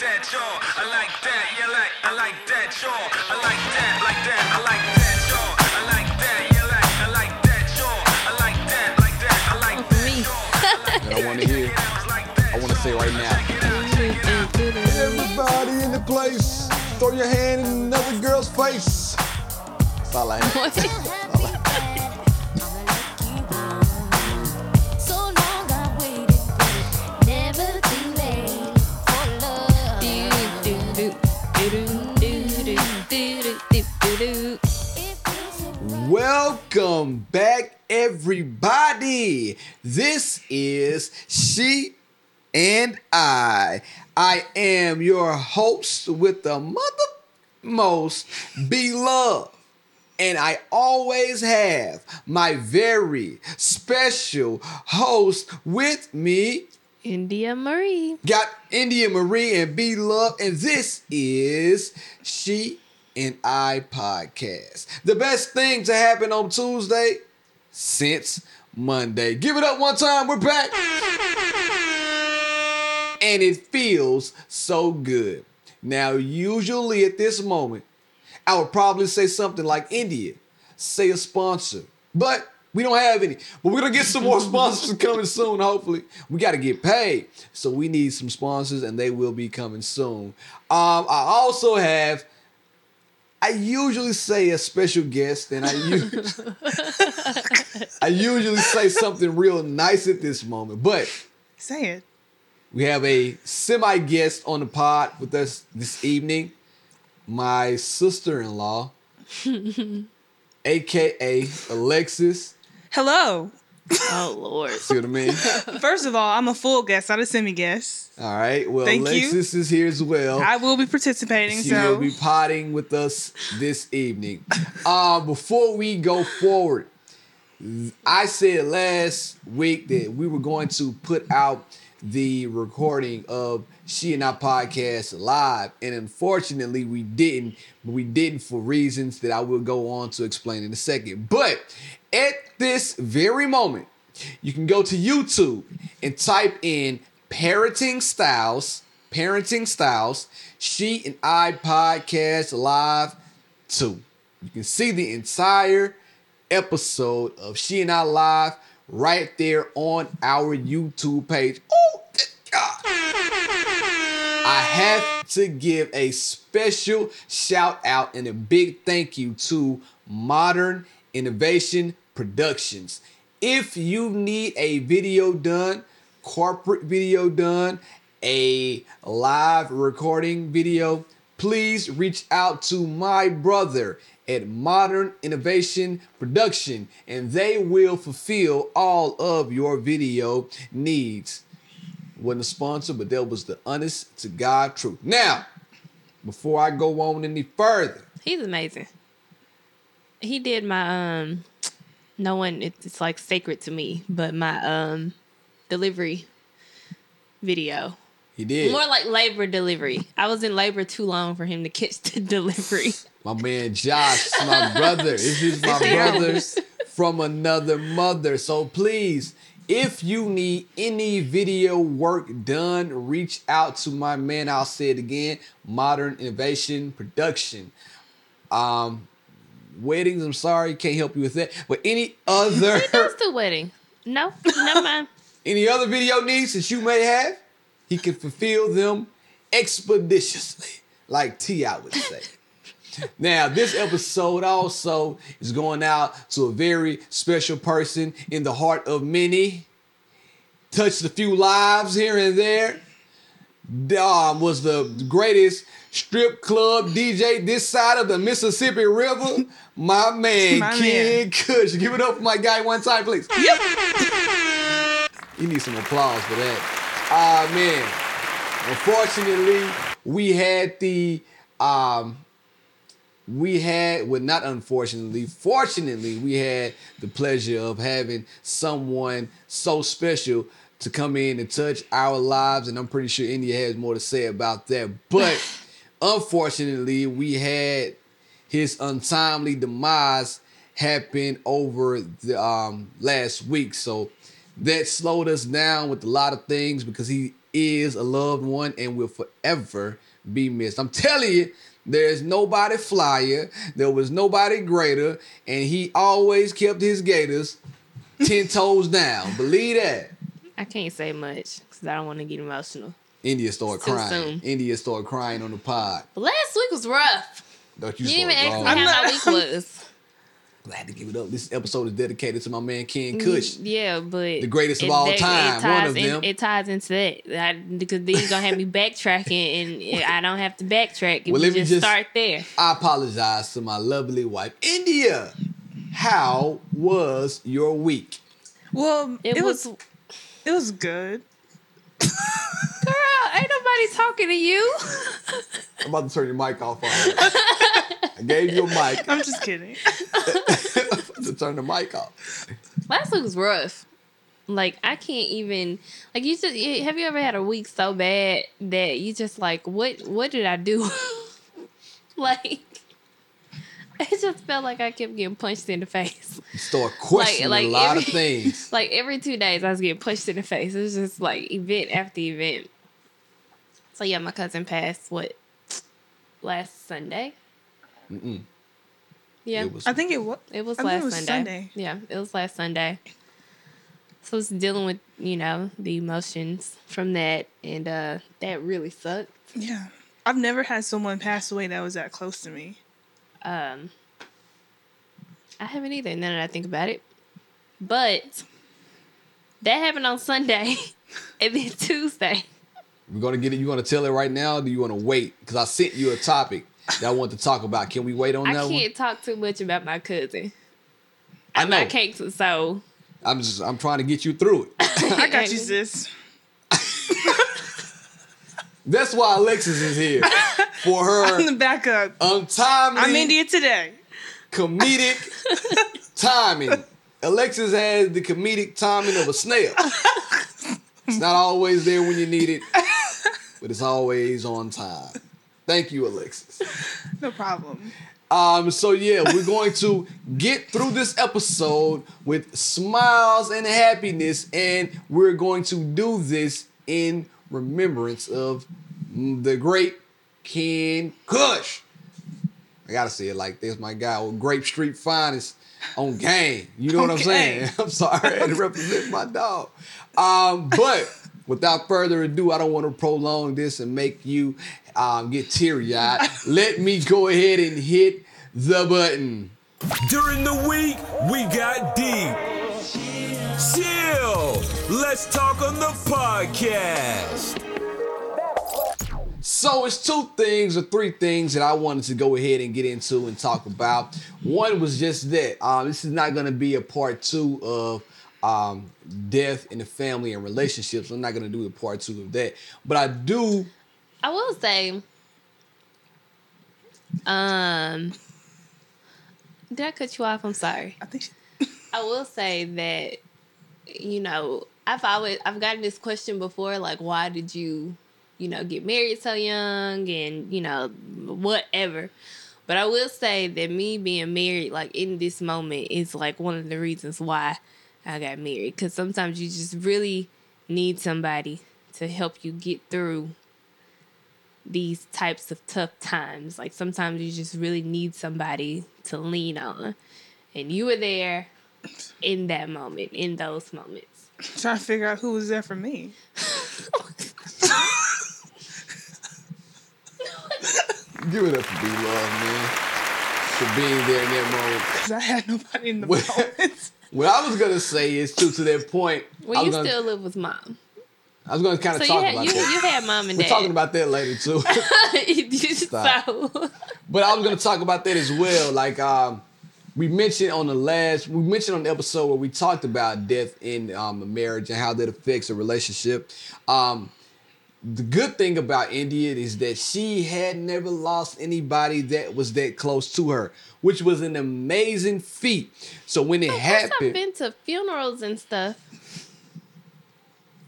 that, yo. I like that, yeah, like, I like that, yo. I like that, like that, I like that, yo. I like that, yeah, like, I like that, yo. I like that, like that, I like for me. that I want to hear. I want to say right now. Everybody in the place, throw your hand in another girl's face. That's all I have. Welcome back, everybody. This is She and I. I am your host with the mother most beloved. And I always have my very special host with me. India Marie. Got India Marie and B Love, and this is She and I podcast. The best thing to happen on Tuesday since Monday. Give it up one time, we're back. And it feels so good. Now, usually at this moment, I would probably say something like India, say a sponsor, but we don't have any. But we're gonna get some more sponsors coming soon. Hopefully, we got to get paid, so we need some sponsors, and they will be coming soon. Um, I also have. I usually say a special guest, and I u- I usually say something real nice at this moment, but Say it. we have a semi guest on the pod with us this evening. My sister in law, aka Alexis. Hello. Oh Lord. See what I mean? First of all, I'm a full guest, not a semi guest. All right. Well, Thank you. Alexis is here as well. I will be participating. she so will be potting with us this evening. Uh, before we go forward, I said last week that we were going to put out the recording of She and I podcast live, and unfortunately we didn't. But we didn't for reasons that I will go on to explain in a second. But at this very moment, you can go to YouTube and type in parenting styles, parenting styles, She and I podcast live 2. You can see the entire episode of She and I Live right there on our YouTube page. Oh. I have to give a special shout out and a big thank you to Modern Innovation Productions. If you need a video done, corporate video done, a live recording video, please reach out to my brother at Modern Innovation Production and they will fulfill all of your video needs. Wasn't a sponsor, but that was the honest to God truth. Now, before I go on any further, He's amazing. He did my um no one it's, like sacred to me, but my um delivery video. he did. More like labor delivery. I was in labor too long for him to catch the delivery. My man Josh, my brother. This is my brother from another mother. So please, if you need any video work done, reach out to my man. I'll say it again Modern Innovation Production. Um, weddings, I'm sorry, can't help you with that. But any other That's the wedding. No, never mind. any other video needs that you may have, he can fulfill them expeditiously, like T I would say. Now, this episode also is going out to a very special person in the heart of many. Touched a few lives here and there. Um, was the greatest strip club DJ this side of the Mississippi River. My man, My Kid Kush. Give it up for my guy one time, please. You need some applause for that. Ah man. Unfortunately, we had the um we had well not unfortunately, fortunately, we had the pleasure of having someone so special to come in and touch our lives, and I'm pretty sure India has more to say about that. But unfortunately, we had his untimely demise happen over the um last week. So that slowed us down with a lot of things because he is a loved one and will forever be missed. I'm telling you, there's nobody flyer, there was nobody greater, and he always kept his gators ten toes down. Believe that. I can't say much because I don't want to get emotional. India started crying. soon. India started crying on the pod. But last week was rough. Don't you, You didn't even start ask me wrong. how not- my week was. Glad to give it up. This episode is dedicated to my man Ken mm, Kush. Yeah, but The greatest of all time, one of in- them. it ties into that I, because then you're gonna have me backtracking, and I don't have to backtrack. If Well, we let me just, just- start there. I apologize to my lovely wife, India. How was your week? Well, It, it, was, was, it was good. girl. Ain't nobody talking to you. I'm about to turn your mic off. already. I gave you a mic. I'm just kidding. to turn the mic off. Last week was rough. Like I can't even like you just have you ever had a week so bad that you just like what what did I do? like it just felt like I kept getting punched in the face. Start questioning like a lot every- of things. Like every two days I was getting punched in the face. It was just like event after event. So yeah, my cousin passed what last Sunday. Mm-mm. Yeah, It was I think it was. it was I last it was Sunday. Sunday. Yeah, it was last Sunday. So it's dealing with, you know, the emotions from that and uh that really sucked. Yeah. I've never had someone pass away that was that close to me. Um I haven't either, now that I think about it. But that happened on Sunday and then Tuesday. We're gonna get it. You gonna tell it right now? Or do you want to wait? Because I sent you a topic that I want to talk about. Can we wait on that? I can't talk too much about my cousin. I know. I can't so I'm just. I'm trying to get you through it. I got you, sis. That's why Alexis is here for her on the backup. untimely I'm India today. comedic timing. Alexis has the comedic timing of a snail. It's not always there when you need it, but it's always on time. Thank you, Alexis. No problem. Um, so yeah, we're going to get through this episode with smiles and happiness, and we're going to do this in remembrance of the great Ken Kush. I gotta say it like this, my guy, with Grape Street Finest on game. You know what I'm saying? I'm sorry, I had to represent my dog. Um, but without further ado, I don't want to prolong this and make you um, get teary eyed. Let me go ahead and hit the button. During the week, we got deep. Chill. Let's talk on the podcast. So it's two things or three things that I wanted to go ahead and get into and talk about. One was just that um, this is not going to be a part two of um, death in the family and relationships. I'm not going to do the part two of that, but I do. I will say, um, did I cut you off? I'm sorry. I think she, I will say that, you know, I've always I've gotten this question before, like, why did you, you know, get married so young, and you know, whatever. But I will say that me being married, like in this moment, is like one of the reasons why I got married. Because sometimes you just really need somebody to help you get through these types of tough times. Like sometimes you just really need somebody to lean on. And you were there in that moment, in those moments. trying to figure out who was there for me. Give it up for B Love, man, for being there in that moment. Because I had nobody in the Well- moment. What I was gonna say is true to that point. Well, you gonna, still live with mom. I was gonna kind of you talk had about you, that. you had mom and dad. We're dad. talking about that later too. Stop. so But I was gonna talk about that as well. Like um, we mentioned on the last, we mentioned on the episode where we talked about death in um, a marriage and how that affects a relationship. Um, the good thing about India is that she had never lost anybody that was that close to her, which was an amazing feat. So when it happened, I've been to funerals and stuff.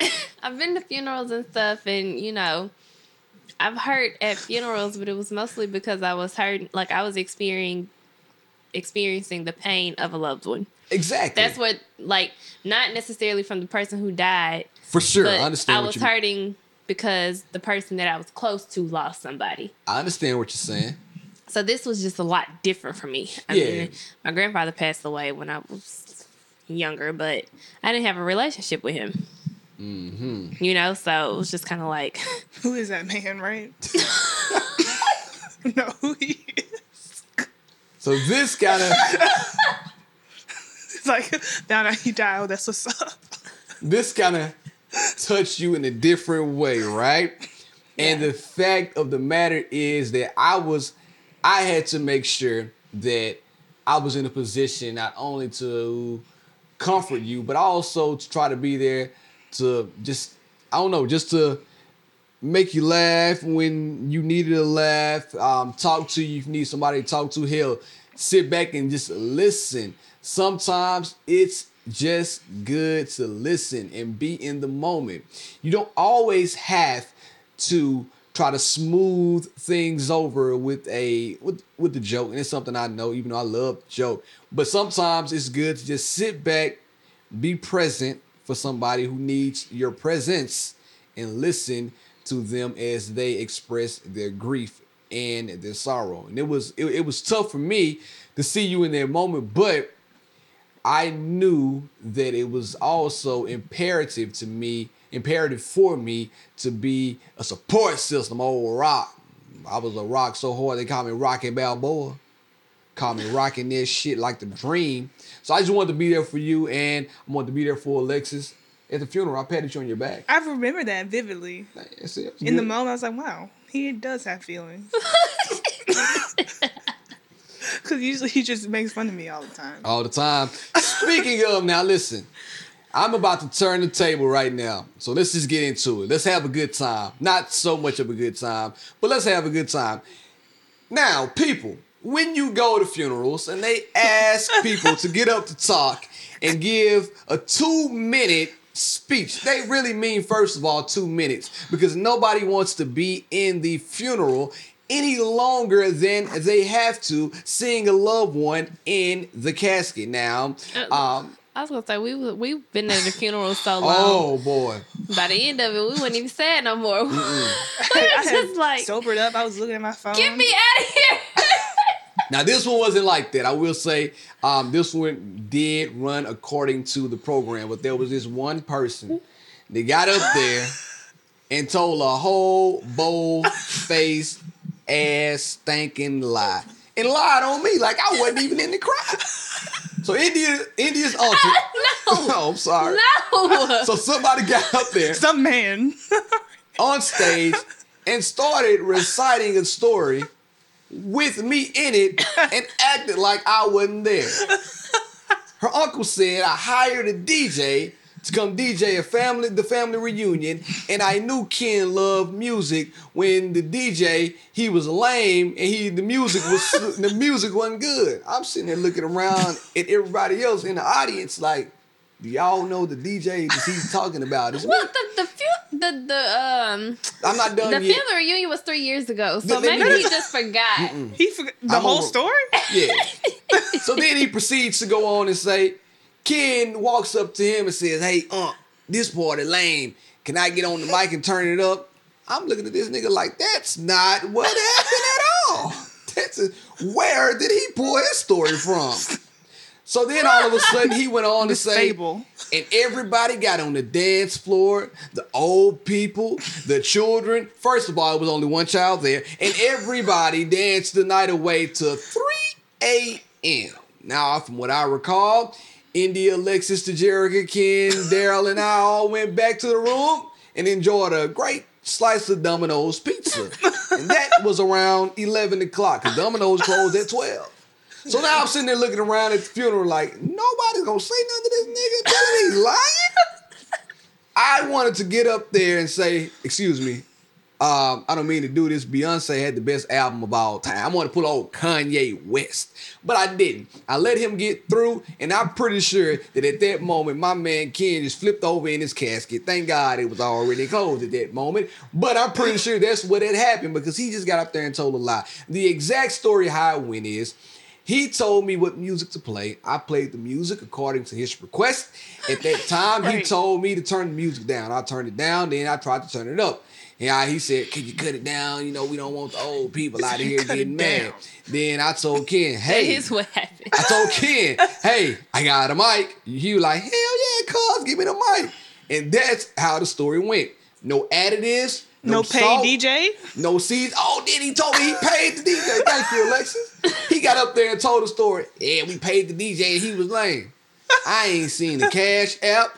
I've been to funerals and stuff, and you know, I've hurt at funerals, but it was mostly because I was hurt. Like I was experiencing experiencing the pain of a loved one. exactly. That's what, like, not necessarily from the person who died, for sure. I understand I what was hurting because the person that I was close to lost somebody. I understand what you're saying. So this was just a lot different for me. I Yeah. mean, my grandfather passed away when I was younger, but I didn't have a relationship with him. Mm-hmm. You know, so it was just kind of like, Who is that man, right? no, who he is. So this kind of It's like, found out he died. Oh, that's what's up. this kind of touched you in a different way, right? And the fact of the matter is that I was, I had to make sure that I was in a position not only to comfort you, but also to try to be there to just, I don't know, just to make you laugh when you needed a laugh, um, talk to you if you need somebody to talk to. Hell, sit back and just listen. Sometimes it's just good to listen and be in the moment. You don't always have to try to smooth things over with a with with the joke, and it's something I know, even though I love joke. But sometimes it's good to just sit back, be present for somebody who needs your presence, and listen to them as they express their grief and their sorrow. And it was it, it was tough for me to see you in that moment, but I knew that it was also imperative to me, imperative for me to be a support system. Oh, rock. I was a rock so hard they called me Rocky Balboa. Called me rocking this shit like the dream. So I just wanted to be there for you, and I wanted to be there for Alexis at the funeral. I patted you on your back. I remember that vividly. That's it. It's In the moment, I was like, wow, he does have feelings. Because usually he just makes fun of me all the time. all the time. Speaking of, now listen, I'm about to turn the table right now. So let's just get into it. Let's have a good time. Not so much of a good time, but let's have a good time. Now, people, when you go to funerals and they ask people to get up to talk and give a two minute speech, they really mean, first of all, two minutes because nobody wants to be in the funeral any longer than they have to seeing a loved one in the casket. Now, um, I was gonna say we we've been at the funeral so long. oh boy. By the end of it, we wouldn't even say it no more. we were I just like, sobered up. I was looking at my phone. get me out of here. Now this one wasn't like that. I will say um, this one did run according to the program, but there was this one person that got up there and told a whole bold face ass stinking lie. And lied on me like I wasn't even in the crowd. So India India's uncle. no, oh, I'm sorry. no. So somebody got up there Some man. on stage and started reciting a story with me in it and acted like I wasn't there. Her uncle said I hired a DJ to come DJ a family the family reunion, and I knew Ken loved music when the DJ he was lame and he the music was the music wasn't good. I'm sitting there looking around at everybody else in the audience like, do y'all know the DJ that he's talking about? Is me? What the the fu- the the um I'm not done the yet. family reunion was three years ago, so Let- let maybe he just- just forgot. He forgot the I'm whole over- story? Yeah. so then he proceeds to go on and say, Ken walks up to him and says, Hey, uh, this party lame. Can I get on the mic and turn it up? I'm looking at this nigga like, that's not what happened at all. That's a, where did he pull his story from? So then all of a sudden he went on to say, fable. and everybody got on the dance floor, the old people, the children. First of all, it was only one child there, and everybody danced the night away to 3 a.m. Now, from what I recall, India, Alexis, Jerica, Ken, Daryl, and I all went back to the room and enjoyed a great slice of Domino's pizza. And that was around 11 o'clock, because Domino's closed at 12. So now I'm sitting there looking around at the funeral like, nobody's gonna say nothing to this nigga telling he's lying. I wanted to get up there and say, excuse me, um, I don't mean to do this. Beyonce had the best album of all time. I want to put old Kanye West, but I didn't. I let him get through, and I'm pretty sure that at that moment, my man Ken just flipped over in his casket. Thank God it was already closed at that moment, but I'm pretty sure that's what had happened because he just got up there and told a lie. The exact story how it went is. He told me what music to play. I played the music according to his request. At that time, he told me to turn the music down. I turned it down, then I tried to turn it up. Yeah, he said, "Can you cut it down? You know, we don't want the old people out of here Cut getting mad." Then I told Ken, That "Hey, is what happened. I told Ken, hey, I got a mic. He was like, hell yeah, cuz, give me the mic. And that's how the story went. No additives, no, No paid salt, DJ. no seeds. Oh, then he told me he paid the DJ. Thank you, Alexis. He got up there and told the story. Yeah, we paid the DJ and he was lame. I ain't seen a cash app,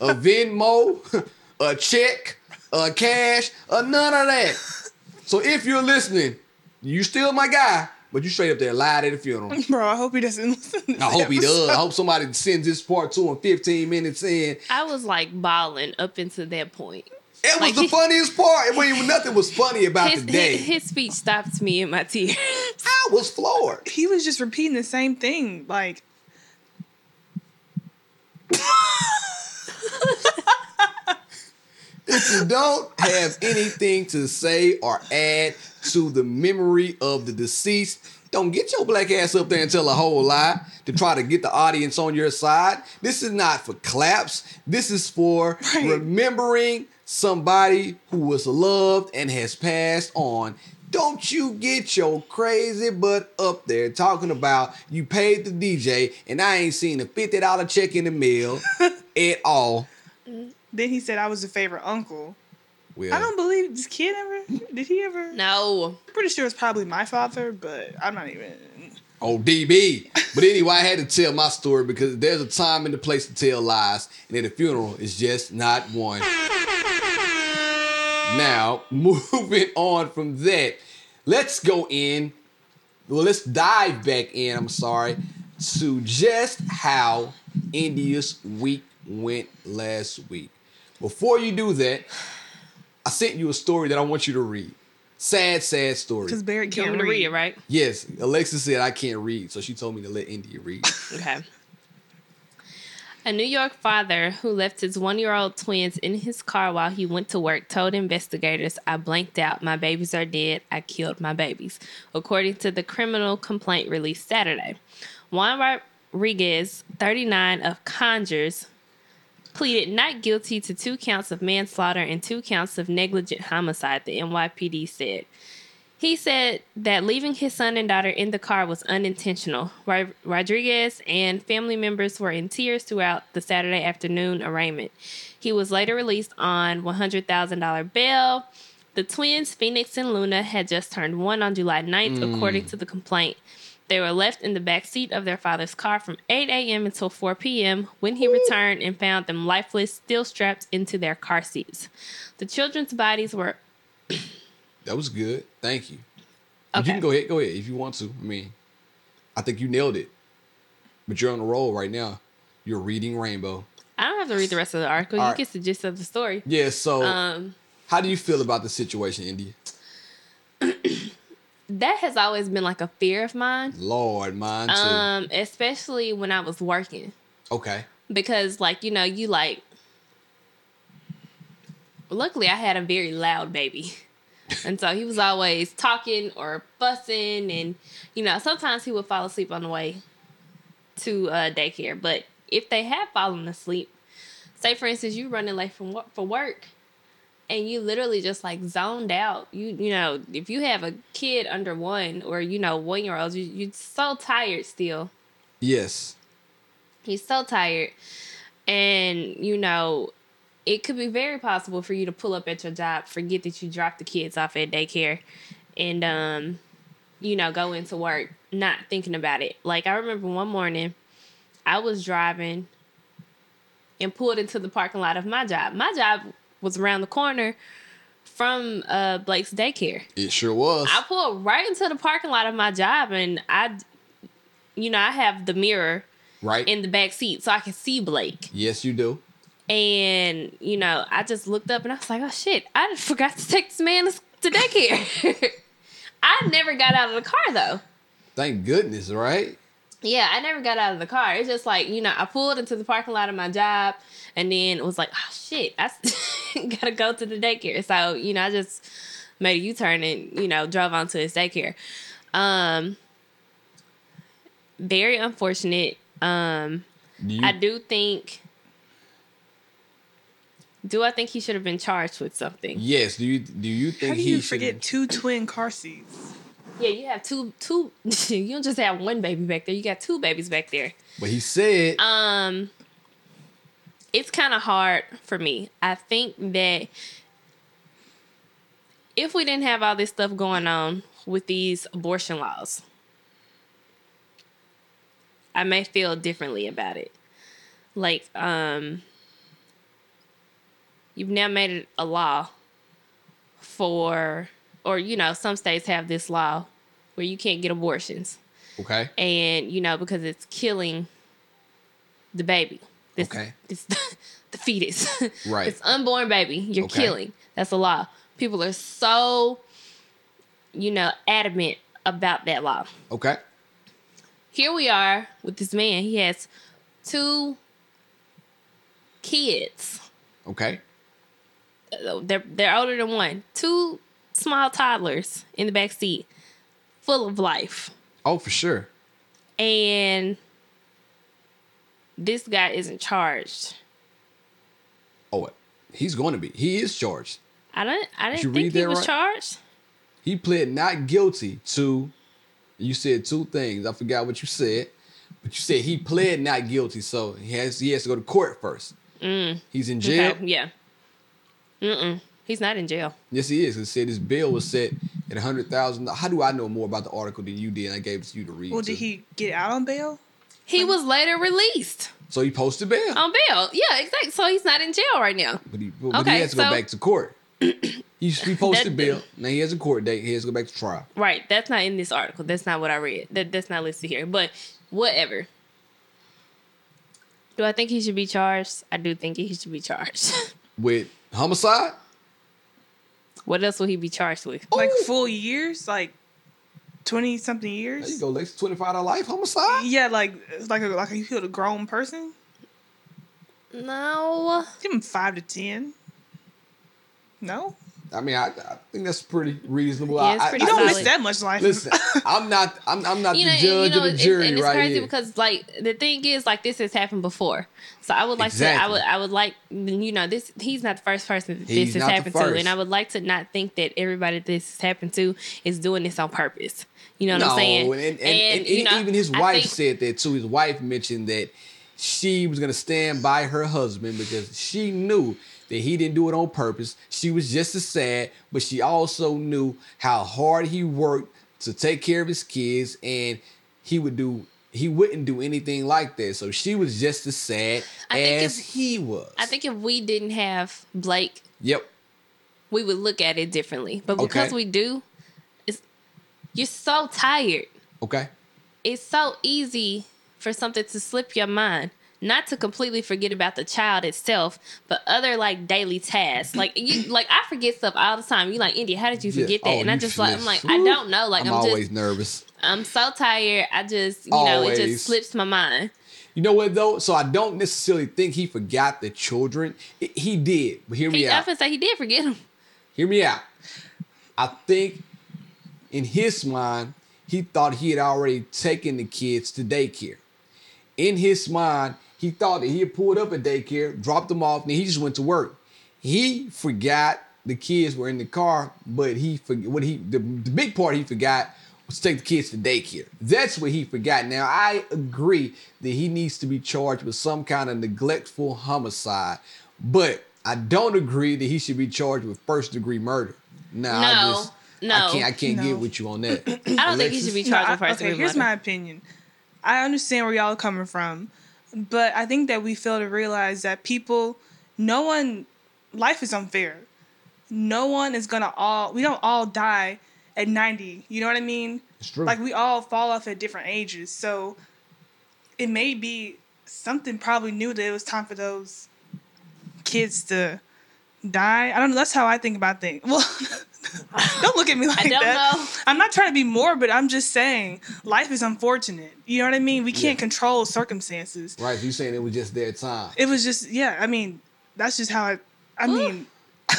a Venmo, a check, a cash, or none of that. So if you're listening, you still my guy, but you straight up there lied at the funeral. Bro, I hope he doesn't listen. To I hope he does. I hope somebody sends this part to him 15 minutes in. I was like bawling up until that point. It was Like, the he- funniest part. It wasn't nothing was funny about His, the day. his, his speech stopped me in my tears. I was floored. He was just repeating the same thing. Like, If you don't have anything to say or add to the memory of the deceased, don't get your black ass up there and tell a whole lie to try to get the audience on your side. This is not for claps. This is for Right. remembering somebody who was loved and has passed on. Don't you get your crazy butt up there talking about you paid the DJ and I ain't seen a $50 check in the mail at all. Mm. Then he said I was a favorite uncle. Well, I don't believe this kid ever. Did he ever? no. I'm pretty sure it's probably my father, but I'm not even. Oh, DB. But anyway, I had to tell my story because there's a time and a place to tell lies, and at a funeral it's just not one. Now, moving on from that, let's go in. Well, let's dive back in, I'm sorry, to just how India's week went last week. Before you do that, I sent you a story that I want you to read. Sad, sad story. Because Barrett You can't want me to read read. it, right? Yes, Alexa said I can't read, so she told me to let India read. Okay. A New York father who left his one year old twins in his car while he went to work told investigators, I blanked out. My babies are dead. I killed my babies, according to the criminal complaint released Saturday. Juan Rodriguez, 39 of Conjures, pleaded not guilty to two counts of manslaughter and two counts of negligent homicide, the NYPD said. He said that leaving his son and daughter in the car was unintentional. Rod- Rodriguez and family members were in tears throughout the Saturday afternoon arraignment. He was later released on $100,000 bail. The twins, Phoenix and Luna, had just turned one on July 9th, mm. according to the complaint. They were left in the back seat of their father's car from 8 a.m. until 4 p.m. when he returned and found them lifeless, still strapped into their car seats. The children's bodies were That was good. Thank you. But You can go ahead. Go ahead if you want to. I mean, I think you nailed it. But you're on a roll right now. You're reading Rainbow. I don't have to read the rest of the article. All you right. get the gist of the story. Yeah. So, Um, how do you feel about the situation, India? that has always been like a fear of mine. Lord, mine too. Um, especially when I was working. okay. Because like, you know, you like luckily I had a very loud baby. And so he was always talking or fussing and you know, sometimes he would fall asleep on the way to uh, daycare. But if they have fallen asleep, say for instance you running late from for work and you literally just like zoned out. You you know, if you have a kid under one or you know one year olds, you you're so tired still. Yes. He's so tired, and you know, it could be very possible for you to pull up at your job, forget that you dropped the kids off at daycare, and um, you know, go into work not thinking about it. Like I remember one morning, I was driving and pulled into the parking lot of my job. My job was around the corner from uh Blake's daycare. It sure was. I pulled right into the parking lot of my job, and I, you know, I have the mirror right. in the back seat so I can see Blake. yes, you do. And, you know, I just looked up and I was like, oh shit, I forgot to take this man to daycare. I never got out of the car though. Thank goodness, right? Yeah, I never got out of the car. It's just like, you know, I pulled into the parking lot of my job and then it was like, oh shit, I gotta go to the daycare. So, you know, I just made a U turn and, you know, drove onto his daycare. Um, very unfortunate. Um, Do you, I do think Do I think he should have been charged with something? Yes. Do you do you think How do he you should? forget two twin car seats? Yeah, you have two two. you don't just have one baby back there. You got two babies back there. But he said, Um, it's kind of hard for me. I think that if we didn't have all this stuff going on with these abortion laws, I may feel differently about it. Like, um, you've now made it a law for, or you know, some states have this law where you can't get abortions. Okay, and you know because it's killing the baby. This, Okay. this the fetus. Right. it's unborn baby you're Okay. killing. That's a law. People are so you know adamant about that law. Okay, here we are with this man. He has two kids. Okay, Uh, they're they're older than one. Two small toddlers in the back seat full of life oh for sure. and this guy isn't charged. Oh, he's going to be. He is charged. I don't. I you didn't read think he that was right? charged. He pled not guilty to. You said two things. I forgot what you said, but you said he pled not guilty, so he has he has to go to court first. He's in jail. Mm. Okay, yeah. Mm-mm. He's not in jail. Yes, he is. It said his bail was set at a hundred thousand. How do I know more about the article than you did? And I gave it to you to read. Well, too. did he get out on bail? He was later released So he posted bail, on bail. Yeah, exactly. So he's not in jail right now. but he but Okay, he has to go so- back to court. he, he posted That- bail. Now he has a court date. He has to go back to trial. Right. That's not in this article. That's not what I read. That that's not listed here. But whatever. Do I think he should be charged? I do think he should be charged. With homicide, what else will he be charged with? Like full years, like twenty something years. there you years. go, Lex. Twenty five dollar life homicide. Yeah, like like a, like you killed a grown person. No. Give him five to ten. No, I mean, I, I think that's pretty reasonable. Yeah, it's I- pretty I, you don't miss that much life. Listen, I'm not. I'm, I'm not you the know, judge you know, or the it's, jury and it's right crazy here. because like the thing is like this has happened before. So I would like to I would I would like you know this he's not the first person that this has happened to and I would like to not think that everybody this has happened to is doing this on purpose. You know what no, I'm saying? and, and, and, you know, even his wife think- said that too. His wife mentioned that she was gonna stand by her husband because she knew that he didn't do it on purpose. She was just as sad, but she also knew how hard he worked to take care of his kids, and he would do. He wouldn't do anything like that. So she was just as sad I think as if- he was. I think if we didn't have Blake, Yep. we would look at it differently. But because Okay. we do, it's you're so tired. Okay. it's so easy for something to slip your mind not to completely forget about the child itself but other like daily tasks like you like i forget stuff all the time you like india how did you Yeah. forget that Oh, and i just like i'm like i don't know like I'm, i'm, always just nervous. i'm so tired i just you know it just slips my mind You know what though? So I don't necessarily think he forgot the children. I- He did. But hear me he i out. feel say he did forget him Hear me out. I think in his mind, he thought he had already taken the kids to daycare. In his mind, he thought that he had pulled up at daycare, dropped them off, and he just went to work. He forgot the kids were in the car, but he forgot what he the, the big part he forgot was to take the kids to daycare. That's what he forgot. Now I agree that he needs to be charged with some kind of neglectful homicide, but I don't agree that he should be charged with first degree murder. Nah, I No, just I can't I can't No. get with you on that. i don't think he should be charged I- with first okay, degree here's murder. my opinion. I understand where y'all are coming from, but I think that we fail to realize that people, no one, life is unfair. No one is gonna all. We don't all die at ninety. You know what I mean? It's true. Like we all fall off at different ages. So it may be something probably knew that it was time for those kids to die. I don't know. That's how I think about things. Well, don't look at me like don't that. know. I'm not trying to be morbid. But I'm just saying life is unfortunate. You know what I mean? We can't Yeah. control circumstances. right, so you saying it was just their time. It was just yeah. I mean, that's just how I. I mean,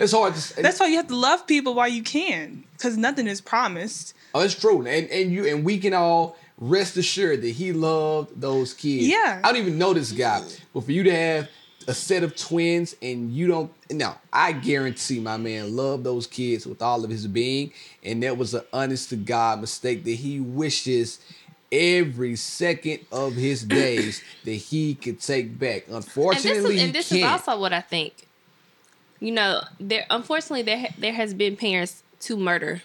It's hard to say. that's why you have to love people while you can, because nothing is promised. Oh, it's true, and and you and we can all rest assured that he loved those kids. Yeah. I don't even know this guy, but for you to have a set of twins and you don't no i guarantee my man loved those kids with all of his being and that was an honest to god mistake that he wishes every second of his days that he could take back and this unfortunately is, and this is can't. also what I think. You know, there unfortunately there there has been parents to murder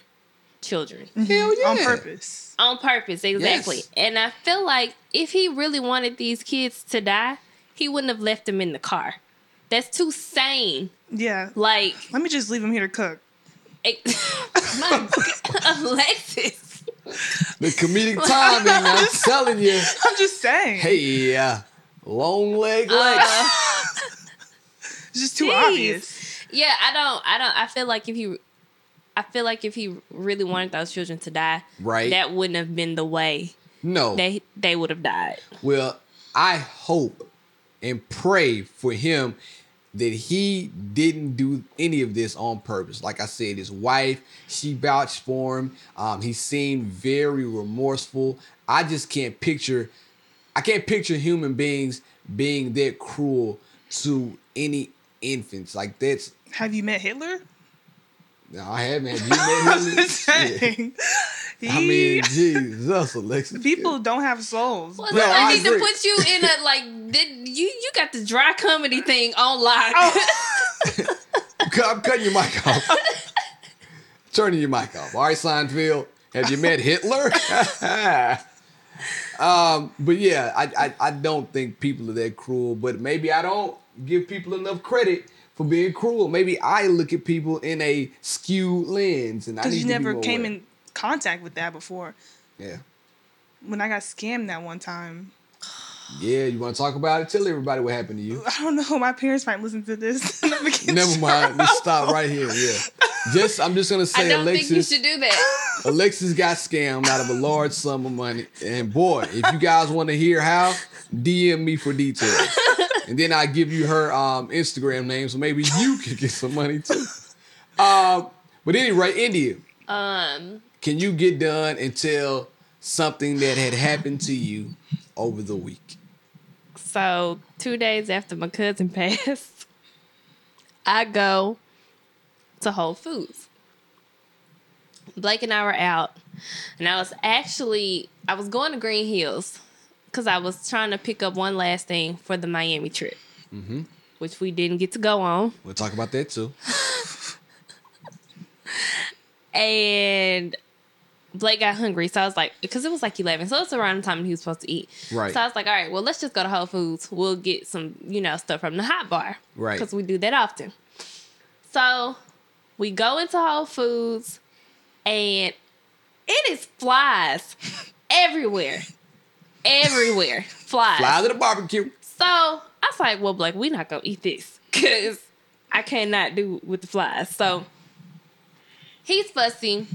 children mm-hmm. Hell yeah. on purpose. on purpose, exactly. Yes. And I feel like if he really wanted these kids to die, he wouldn't have left them in the car. That's too sane. Yeah. Like, Let me just leave him here to cook. my Alexis. the comedic timing i'm telling you I'm just saying. hey uh, long leg legs Uh, it's just too jeez. obvious. Yeah, I don't. I don't. I feel like if he, I feel like if he really wanted those children to die, Right. that wouldn't have been the way no they they would have died. Well, I hope and pray for him that he didn't do any of this on purpose. Like I said, his wife, she vouched for him. Um, he seemed very remorseful. I just can't picture, I can't picture human beings being that cruel to any infants. Like that's, Have you met Hitler? no, I haven't. Have you met saying. I He- mean, Jesus, Alexis. people don't have souls. Well, No, I, I need to put you in a like. Did you you got the dry comedy thing on lock? Oh. I'm cutting your mic off. Turning your mic off. All right, Seinfeld. Have you met Hitler? um, but yeah, I, I I don't think people are that cruel. But maybe I don't give people enough credit for being cruel. Maybe I look at people in a skewed lens, and I need Because you never came aware. in contact with that before. Yeah, When I got scammed that one time, yeah. You want to talk about it? Tell everybody what happened to you. I don't know. My parents might listen to this. Never mind. Just stop right here. Yeah. Just I'm just gonna say I say don't Alexis. think you should do that. Alexis got scammed out of a large sum of money. And boy, if you guys want to hear how, DM me for details. And then I give you her um, Instagram name so maybe you can get some money too. Um, but anyway, India, Um, can you get done and tell something that had happened to you over the week? so two days after my cousin passed, I go to Whole Foods. Blake and I were out, and I was actually I was going to Green Hills because I was trying to pick up one last thing for the Miami trip, mm-hmm. which we didn't get to go on. We'll talk about that too. and Blake got hungry, so I was like, because it was like eleven, so it's around the time he was supposed to eat. Right. So I was like, all right, well, let's just go to Whole Foods. We'll get some, you know, stuff from the hot bar, Right. Because we do that often. So we go into Whole Foods, and it is flies everywhere, everywhere, flies. Fly to the barbecue. So I was like, well, Blake, we're not gonna eat this because I cannot do with the flies. So he's fussy.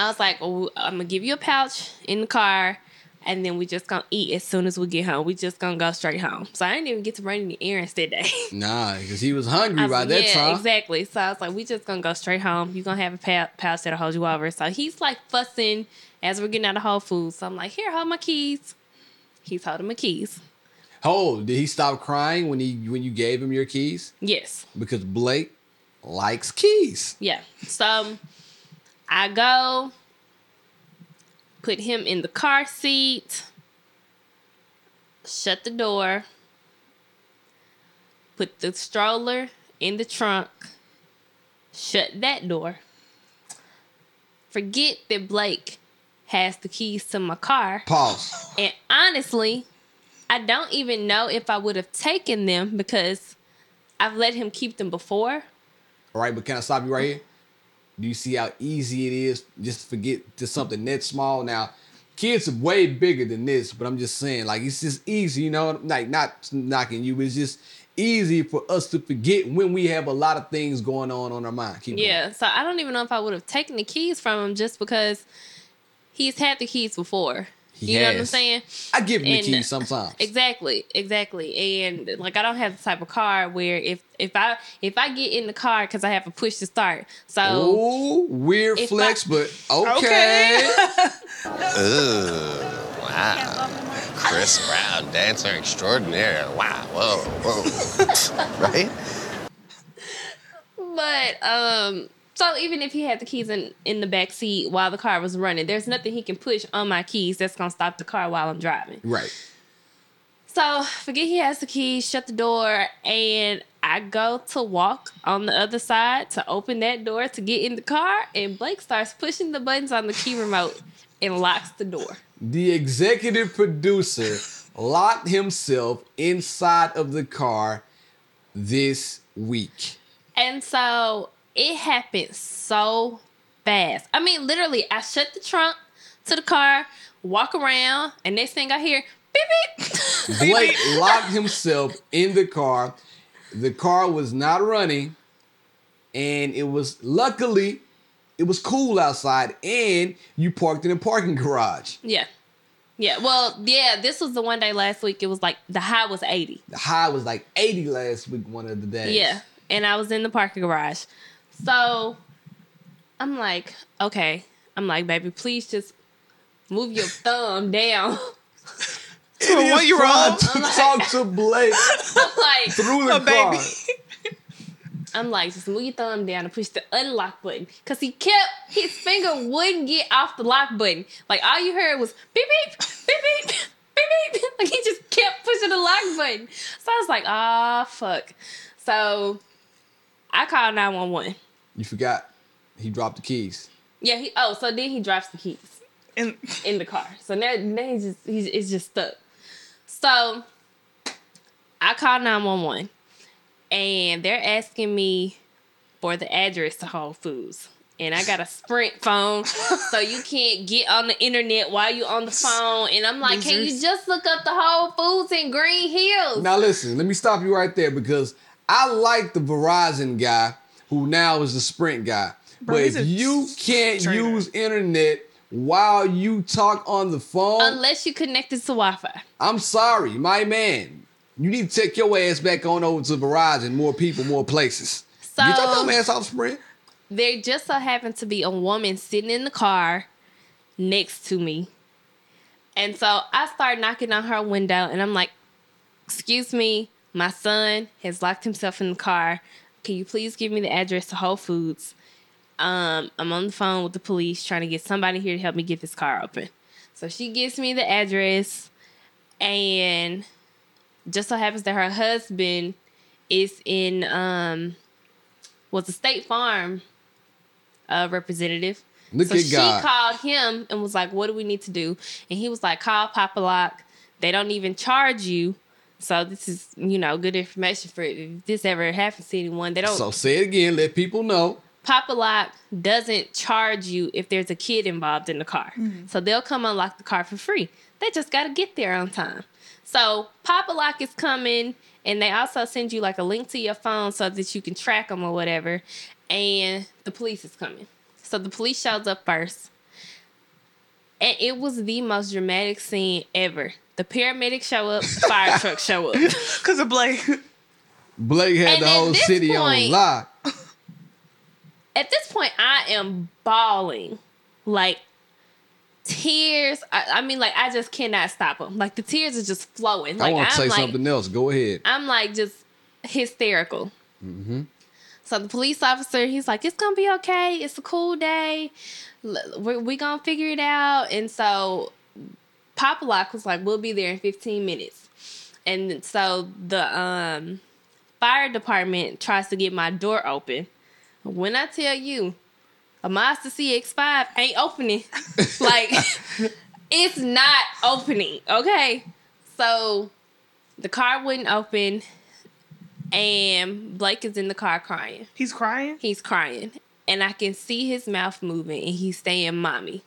I was like, oh, well, I'm gonna give you a pouch in the car, and then we just gonna eat as soon as we get home. We just gonna go straight home. So I didn't even get to run any errands that day. Nah, because he was hungry was by that yeah, time. exactly. So I was like, we just gonna go straight home. You gonna have a pouch that'll hold you over. So he's like fussing as we're getting out of Whole Foods. So I'm like, here, hold my keys. He's holding my keys. Oh, did he stop crying when he when you gave him your keys? Yes. Because Blake likes keys. Yeah. So um, I go, put him in the car seat, shut the door, put the stroller in the trunk, shut that door. Forget that Blake has the keys to my car. Pause. And honestly, I don't even know if I would have taken them because I've let him keep them before. All right, but can I stop you right here? Do you see how easy it is just to forget to something that small? Now, kids are way bigger than this, but I'm just saying, like, it's just easy, you know, like not knocking you, it's just easy for us to forget when we have a lot of things going on on our mind. Keep going. Yeah, so I don't even know if I would have taken the keys from him just because he's had the keys before. He you know what I'm saying? I give him the keys sometimes. Exactly, exactly. And like I don't have the type of car where if if I if I get in the car because I have to push to start. So Oh, weird flex, I- but okay. Okay. I Chris Brown, dancer extraordinaire. Wow, whoa, whoa. right? But um, so even if he had the keys in in the back seat while the car was running, there's nothing he can push on my keys that's gonna stop the car while I'm driving. Right. So forget he has the keys, shut the door, and I go to walk on the other side to open that door to get in the car, and Blake starts pushing the buttons on the key remote and locks the door. The executive producer locked himself inside of the car this week. And so it happened so fast. I mean, literally, I shut the trunk to the car, walk around, and next thing I hear, beep beep. Blake locked himself in the car. The car was not running, and it was luckily it was cool outside, and you parked in a parking garage. yeah. Yeah. Well, yeah, this was the one day last week. It was like the high was 80. The high was like 80 last week, one of the days. Yeah. And I was in the parking garage. So I'm like, okay. I'm like, baby, please just move your thumb down. To a one year Trying old. to talk to Blake I'm like, through the car. baby. I'm like, just move your thumb down and push the unlock button. Cause he kept his finger wouldn't get off the lock button. Like all you heard was beep beep, beep beep, beep beep. Like he just kept pushing the lock button. So I was like, ah fuck. So I called 911. You forgot he dropped the keys. Yeah, he oh, so then he drops the keys And in the car. So now, now he's just he's it's just stuck. So I called 911 and they're asking me for the address to Whole Foods. And I got a Sprint phone, so you can't get on the internet while you're on the phone. And I'm like, can you just look up the Whole Foods in Green Hills? Now listen, let me stop you right there because I like the Verizon guy who now is the Sprint guy. Bro, but if you can't traitor. use internet while you talk on the phone, Unless you connected to Wi-Fi. I'm sorry, my man. You need to take your ass back on over to Verizon. More people, more places. So Get your dumb ass off Sprint. there just so happened to be a woman sitting in the car next to me. And so I start knocking on her window and I'm like, Excuse me, my son has locked himself in the car. Can you please give me the address to Whole Foods? Um, I'm on the phone with the police trying to get somebody here to help me get this car open. So she gives me the address, and just so happens that her husband is in um was a State Farm uh, representative. Look so she God. called him and was like, "What do we need to do?" And he was like, "Call Pop-A-Lock. They don't even charge you." So this is, you know, good information for if this ever happens to anyone. They don't. So say it again. Let people know. Pop-A-Lock doesn't charge you if there's a kid involved in the car. Mm-hmm. So they'll come unlock the car for free. They just got to get there on time. So Pop-A-Lock is coming, and they also send you like a link to your phone so that you can track them or whatever. And the police is coming. So the police shows up first. And it was the most dramatic scene ever. The paramedics show up, the fire truck show up. because of Blake. Blake had And the whole city point- on lock. at this point I am bawling like tears I, I mean like I just cannot stop them like the tears are just flowing like I want to say like something else. Go ahead. I'm like just hysterical Mm-hmm. so the police officer he's like it's gonna be okay it's a cool day we're, we gonna figure it out and so Pop-A-Lock was like we'll be there in 15 minutes and so the um fire department tries to get my door open when I tell you a Mazda CX5 ain't opening, like it's not opening, okay? So the car wouldn't open and Blake is in the car crying. He's crying. He's crying and I can see his mouth moving and he's saying mommy.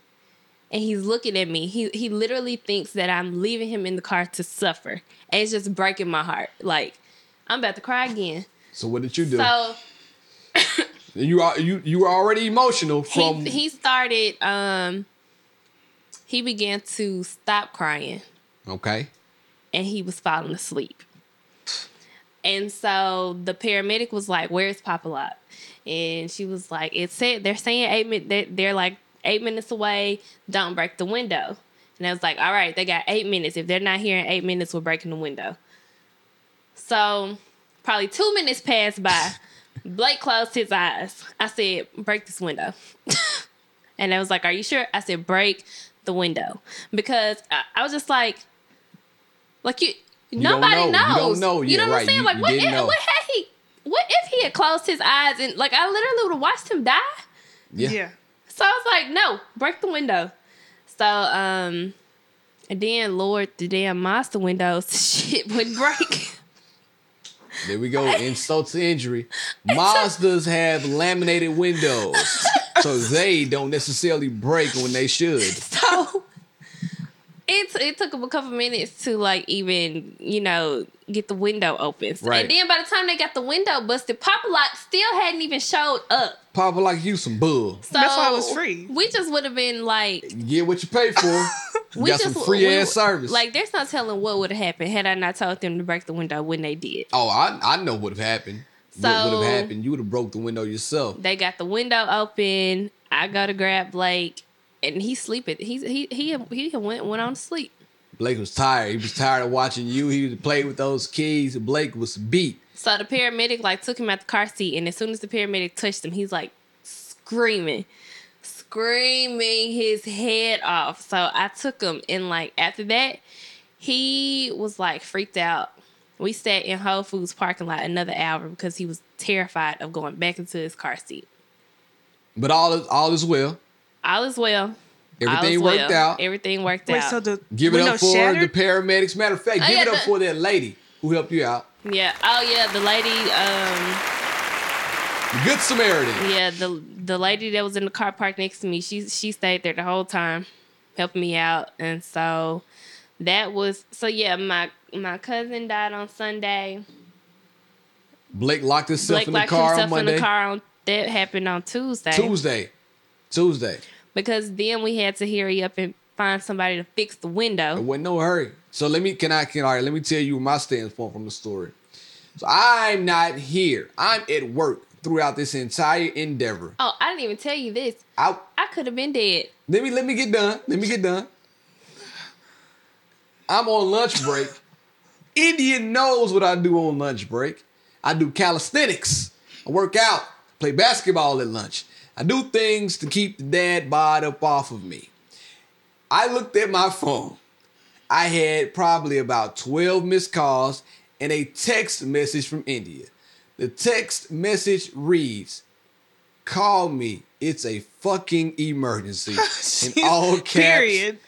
And he's looking at me. He he literally thinks that I'm leaving him in the car to suffer. And it's just breaking my heart. Like I'm about to cry again. So what did you do? So you are you you were already emotional from he he started um he began to stop crying okay. and he was falling asleep. And so the paramedic was like, "Where's Pop-A-Lock?" And she was like, "It said they're saying eight minutes. They're like eight minutes away. Don't break the window." And I was like, all right, they got eight minutes. If they're not here in eight minutes, we're breaking the window. So probably two minutes passed by. Blake closed his eyes. I said, break this window. and I was like, are you sure? I said, break the window. Because I, I was just like, like you, don't nobody know. You don't knows. know. You Yeah, know what right. I'm saying? You- like, you what didn't if, know. what had he, what if he had closed his eyes and, like, I literally would have watched him die? Yeah. Yeah. So I was like, no, break the window. So, um, and then Lord, the damn monster windows, shit wouldn't break. There we go. Insult to injury. Monsters have laminated windows, so they don't necessarily break when they should. so it it took them a couple minutes to like even you know get the window open. So- Right. And then by the time they got the window busted, Pop-A-Lock still hadn't even showed up. Papa like you some bull. So That's why it was free. We just would have been like, get what you pay for. We got just some free we- ass service. Like, there's no telling what would have happened had I not told them to break the window when they did. oh, I I know what would have happened. what would have happened? You would have broke the window yourself. They got the window open. I go to grab Blake, and he's sleeping. He's he he he went went on to sleep. Blake was tired. He was tired of watching you. He was played with those keys. Blake was beat. So the paramedic like took him out the car seat, and as soon as the paramedic touched him, he's like screaming, screaming his head off. So I took him, and like after that, he was like freaked out. We sat in Whole Foods parking lot another hour because he was terrified of going back into his car seat. But all is all is well. All is well. Everything is worked well. out. Everything worked Wait, out. so the Give it window up for shattered? the paramedics. Matter of fact, Oh, give yeah, it up the- for that lady who helped you out. yeah. Oh yeah. The lady. Um. The Good Samaritan. Yeah, the the lady that was in the car park next to me, she she stayed there the whole time, helping me out, and so that was so yeah. My my cousin died on Sunday. Blake locked himself Blake in the locked car on himself in Monday. the car on that happened on Tuesday. Tuesday. Tuesday. Because then we had to hurry up and find somebody to fix the window. wasn't no hurry. So let me can I can all right, let me tell you my standpoint from the story. So I'm not here. I'm at work throughout this entire endeavor. Oh, I didn't even tell you this. I I could have been dead. let me let me get done. Let me get done. I'm on lunch break. India knows what I do on lunch break. I do calisthenics. I work out, play basketball at lunch. I do things to keep the dad bod up off of me. I looked at my phone. I had probably about 12 missed calls and a text message from India. The text message reads, Call me. It's a fucking emergency. In all caps. Period.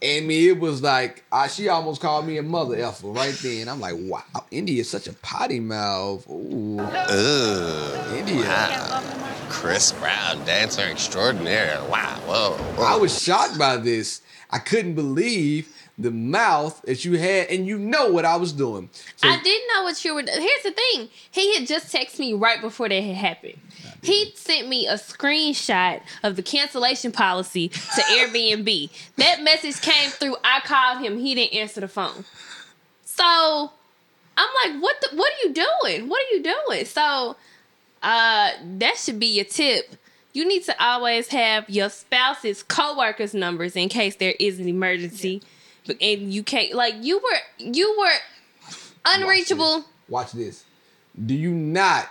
And me, it was like, I, she almost called me a mother effer right then. I'm like, wow, India is such a potty mouth. Ooh, Ugh. India. Chris Brown, dancer extraordinaire. Wow. Whoa. whoa. I was shocked by this. I couldn't believe the mouth that you had, and you know what I was doing. So, I didn't know what you were. Here's the thing. He had just texted me right before that had happened. He sent me a screenshot of the cancellation policy to Airbnb. that message came through. I called him. He didn't answer the phone. So I'm like, what? The, what are you doing? What are you doing? So uh, that should be your tip. You need to always have your spouse's co-workers numbers in case there is an emergency. But And you can't like you were you were unreachable. watch this. Do you not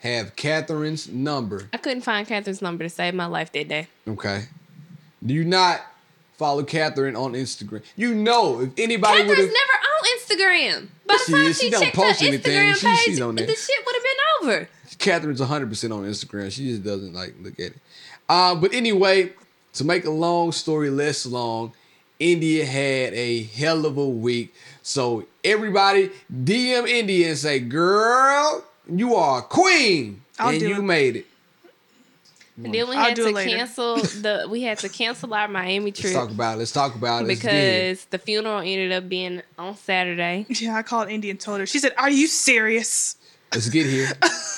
have Catherine's number? I couldn't find Catherine's number to save my life that day. Okay. Do you not follow Catherine on Instagram? You know, if anybody would Catherine's never on Instagram. By the she time is. she, She don't checked post her anything. Instagram She- page, she's on there. the shit would have been over. Catherine's 100% on Instagram. She just doesn't like look at it. Uh, but anyway, to make a long story less long, India had a hell of a week. So everybody DM India and say, girl, you are a queen. I'll and you it. made it. And then we I'll had to cancel the we had to cancel our Miami trip. Let's talk about it. Let's talk about it. Let's get it. because the funeral ended up being on Saturday. Yeah, I called Indy and told her. She said, "Are you serious?" Let's get here.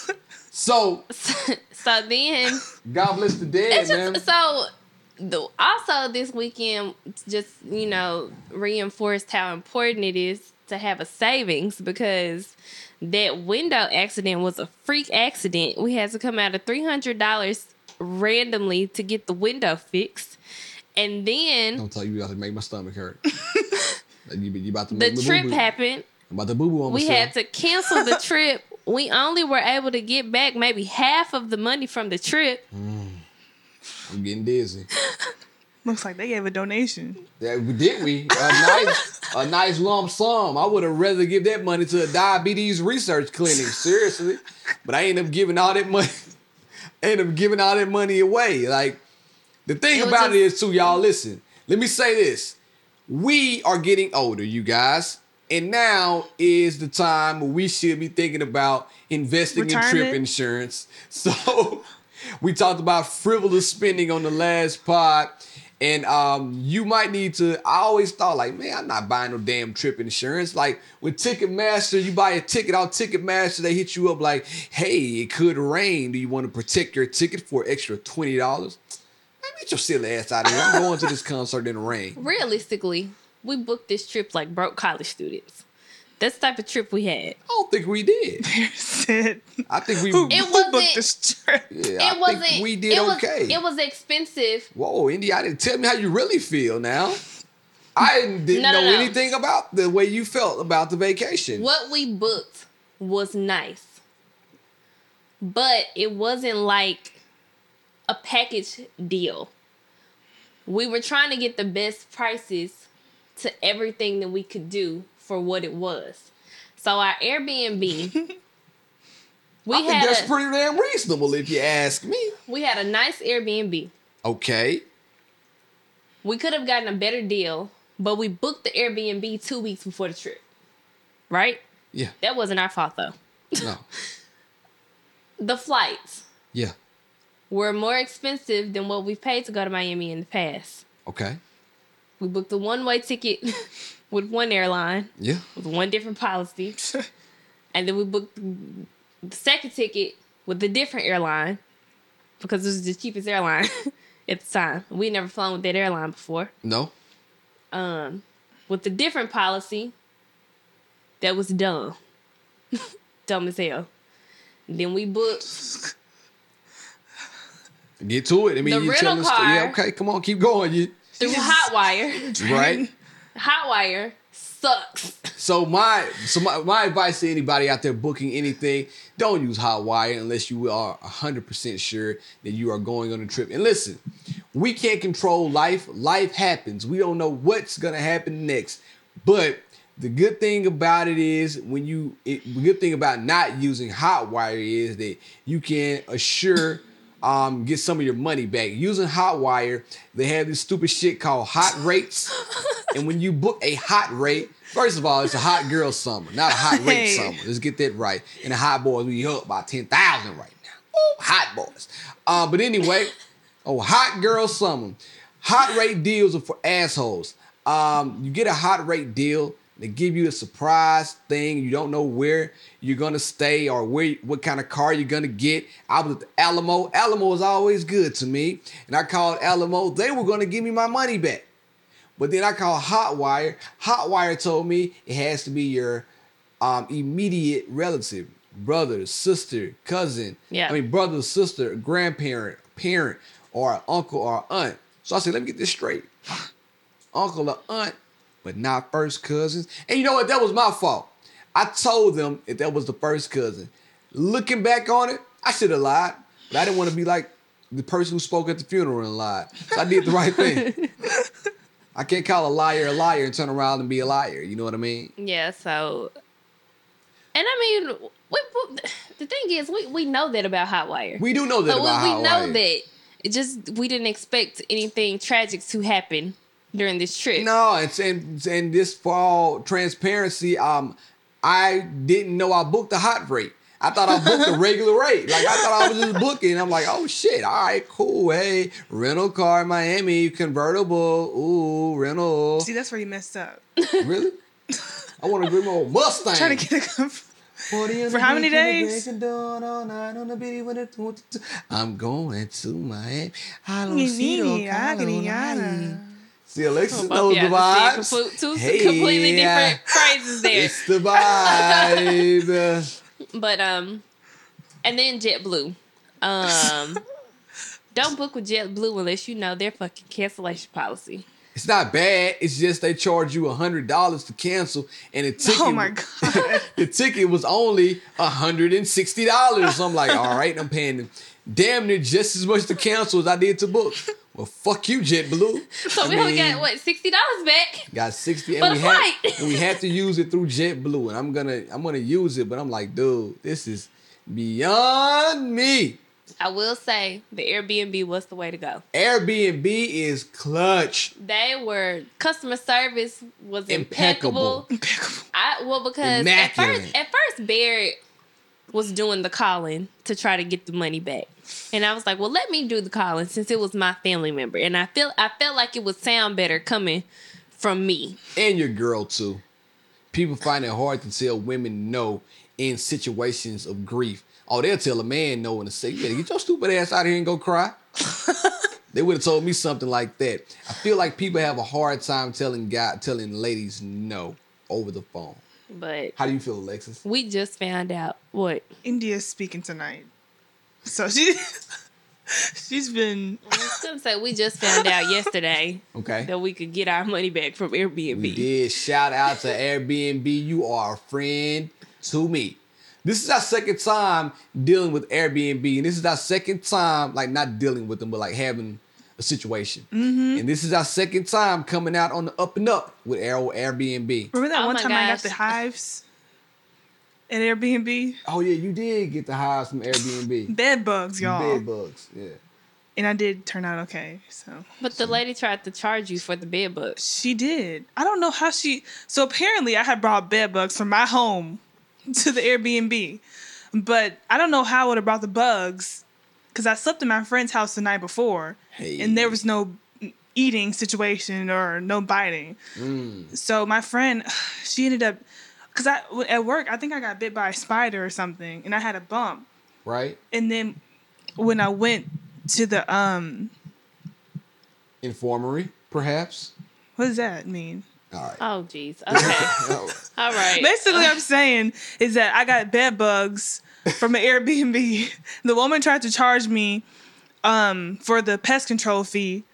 so, so then God bless the dead, it's man. just so the also this weekend just you know reinforced how important it is to have a savings because that window accident was a freak accident we had to come out of $300 randomly to get the window fixed And then Don't tell you about to make my stomach hurt. You, you about to make the trip boo-boo. happened. I'm about to boo boo We myself. had to cancel the trip. We only were able to get back maybe half of the money from the trip. Mm. I'm getting dizzy. Looks like they gave a donation. Yeah, did we? A nice, a nice lump sum. I would have rather give that money to a diabetes research clinic. Seriously, but I ended up giving all that money. I ended up giving all that money away. Like the thing It about it just- is, too, y'all. Listen, let me say this: we are getting older, you guys, and now is the time we should be thinking about investing in trip insurance. So we talked about frivolous spending on the last pod. And um, you might need to. I always thought, like, man, I'm not buying no damn trip insurance. Like with Ticketmaster, you buy a ticket out Ticketmaster, they hit you up like, hey, it could rain. Do you want to protect your ticket for extra twenty dollars? Man, get your silly ass out of here. I'm going to this concert in the rain. Realistically, we booked this trip like broke college students. That's the type of trip we had. I don't think we did. Said, I think we. who, It who wasn't- booked this trip? yeah, it I wasn't. think we did it was, okay. It was expensive. Whoa, Indy, I didn't tell me how you really feel now. I didn't, didn't No, no, know no. anything about the way you felt about the vacation. What we booked was nice, but it wasn't like a package deal. We were trying to get the best prices to everything that we could do for what it was. So our Airbnb, we I think had that's a, pretty damn reasonable if you ask me. we had a nice Airbnb. Okay. We could have gotten a better deal, but we booked the Airbnb two weeks before the trip. Right? Yeah. That wasn't our fault though. No. The flights Yeah. were more expensive than what we've paid to go to Miami in the past. Okay. We booked a one way ticket with one airline Yeah. with one different policy. and then we booked the second ticket with a different airline because it was the cheapest airline at the time. We'd never flown with that airline before. No. Um, with a different policy that was dumb. dumb as hell. Then we booked Get to it. I mean, The you rental story. Yeah. Okay. Come on. Keep going. You through Hotwire. right. Hotwire sucks. So my so my, my advice to anybody out there booking anything, don't use Hotwire unless you are hundred percent sure that you are going on a trip. And listen, we can't control life. Life happens. We don't know what's gonna happen next. But the good thing about it is when you it, the good thing about not using Hotwire is that you can assure um get some of your money back. Using Hotwire, they have this stupid shit called hot rates. and when you book a hot rate, first of all, it's a hot girl summer, not a hot rate Hey. summer. Let's get that right. And the hot boys, we up by 10,000 right now. Ooh, hot boys. Uh, but anyway, oh, hot girl summer. Hot rate deals are for assholes. Um, you get a hot rate deal, they give you a surprise thing. You don't know where you're gonna stay or where what kind of car you're gonna get. I was at the Alamo. Alamo is always good to me, and I called Alamo. They were gonna give me my money back. But then I called Hotwire. Hotwire told me it has to be your um, immediate relative, brother, sister, cousin. Yeah. I mean, brother, sister, grandparent, parent, or uncle or aunt. So I said, let me get this straight. Uncle or aunt, but not first cousins. And you know what? That was my fault. I told them if that was the first cousin. Looking back on it, I should have lied, but I didn't want to be like the person who spoke at the funeral and lied. So I did the right thing. I can't call a liar a liar and turn around and be a liar. You know what I mean? Yeah, so and I mean, we, we- the thing is, we, we know that about Hotwire. We do know that so about we, we know that it just we didn't expect anything tragic to happen during this trip. No, and and and this fall transparency, um, I didn't know I booked a hot rate. I thought I booked a regular rate. Like I thought I was just booking. I'm like, oh shit, all right, cool. Hey, rental car in Miami, convertible. Ooh, rental. See, that's where you messed up. Really? I want to bring my old Mustang. Trying to get a Party For the how many beach, in the days? break of dawn, all night on the beach with it, with it. I'm going to Miami. I don't see no Carolina. See, Alexis Both knows the vibes. just said complete- two Hey, completely different phrases there. It's the vibe. But um, and then JetBlue. Um, Don't book with JetBlue unless you know their fucking cancellation policy. It's not bad. It's just they charge you a hundred dollars to cancel, and the ticket. Oh my God. the ticket was only a hundred and sixty dollars. So I'm like, all right, I'm paying them damn near just as much to cancel as I did to book. Well, fuck you, JetBlue. So I we only mean, got what sixty dollars back. Got sixty, For and we the have and we have to use it through JetBlue, and I'm gonna I'm gonna use it, but I'm like, dude, this is beyond me. I will say the Airbnb was the way to go. Airbnb is clutch. They were customer service was Impeccable. impeccable. I well because at first at first Barrett was doing the calling to try to get the money back. And I was like, well, let me do the calling since it was my family member. And I feel I felt like it would sound better coming from me. and your girl too. People find it hard to tell women no in situations of grief. Oh, they'll tell a man no and say, second. Yeah, get your stupid ass out of here and go cry. they would have told me something like that. I feel like people have a hard time telling guy telling ladies no over the phone. But How do you feel, Alexis? we just found out what India's speaking tonight. So she she's been I was gonna say we just found out yesterday Okay. that we could get our money back from Airbnb. We did. Shout out to Airbnb. You are a friend to me. This is our second time dealing with Airbnb, and this is our second time, like not dealing with them, but like having a situation. Mm-hmm. And this is our second time coming out on the up and up with Air Airbnb. remember that Oh one my time I got the hives at Airbnb? Oh yeah, you did get the highs from Airbnb. Bed bugs, y'all. Bed bugs. Yeah. And I did turn out okay. So But the lady tried to charge you for the bed bugs. she did. I don't know how she so apparently I had brought bed bugs from my home to the Airbnb. But I don't know how I would have brought the bugs because I slept in my friend's house the night before Hey. and there was no eating situation or no biting. Mm. So my friend, she ended up because I at work I think I got bit by a spider or something and I had a bump. Right? And then when I went to the um, Infirmary, perhaps. what does that mean? All right. Oh jeez. Okay. Oh, All right. Basically, I'm saying is that I got bed bugs from an Airbnb. The woman tried to charge me um, for the pest control fee,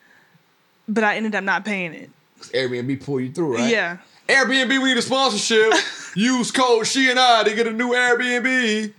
but I ended up not paying it. Airbnb pulled you through, right? Yeah. Airbnb, we need a sponsorship. Use code she and I to get a new Airbnb.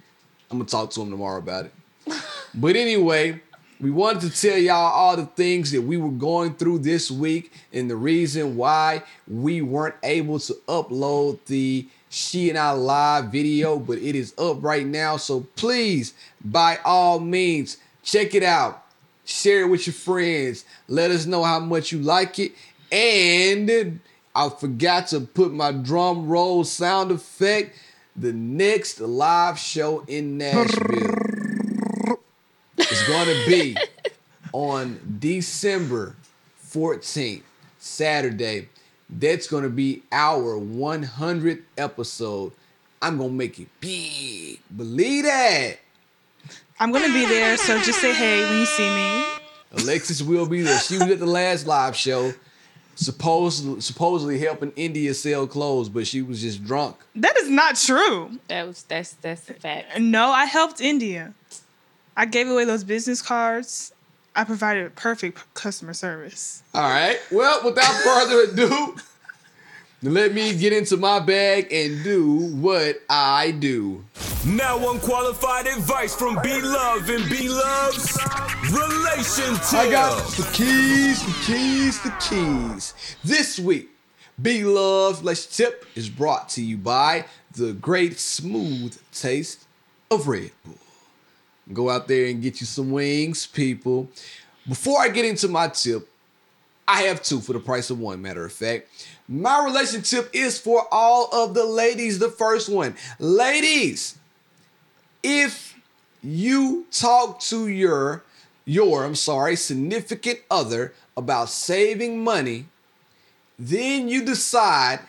I'm gonna talk to him tomorrow about it. But anyway, we wanted to tell y'all all the things that we were going through this week and the reason why we weren't able to upload the She and I live video, but it is up right now. So please, by all means, check it out. Share it with your friends. Let us know how much you like it. And I forgot to put my drum roll sound effect. The next live show in Nashville is going to be on December 14th, Saturday. That's going to be our 100th episode. I'm going to make it big. Believe that. I'm gonna be there, so just say hey when you see me. Alexis will be there. She was at the last live show, supposedly, supposedly helping India sell clothes, but she was just drunk. That is not true. That was that's that's a fact. No, I helped India. I gave away those business cards. I provided perfect customer service. All right. Well, without further ado, let me get into my bag and do what I do. Now unqualified advice from B Love and B Love's relationship. I got the keys, the keys, the keys. This week, B Love Let's Tip is brought to you by the great smooth taste of Red Bull. Go out there and get you some wings, people. Before I get into my tip, I have two for the price of one, matter of fact. My relationship is for all of the ladies. The first one, ladies, if you talk to your your I'm sorry significant other about saving money, then you decide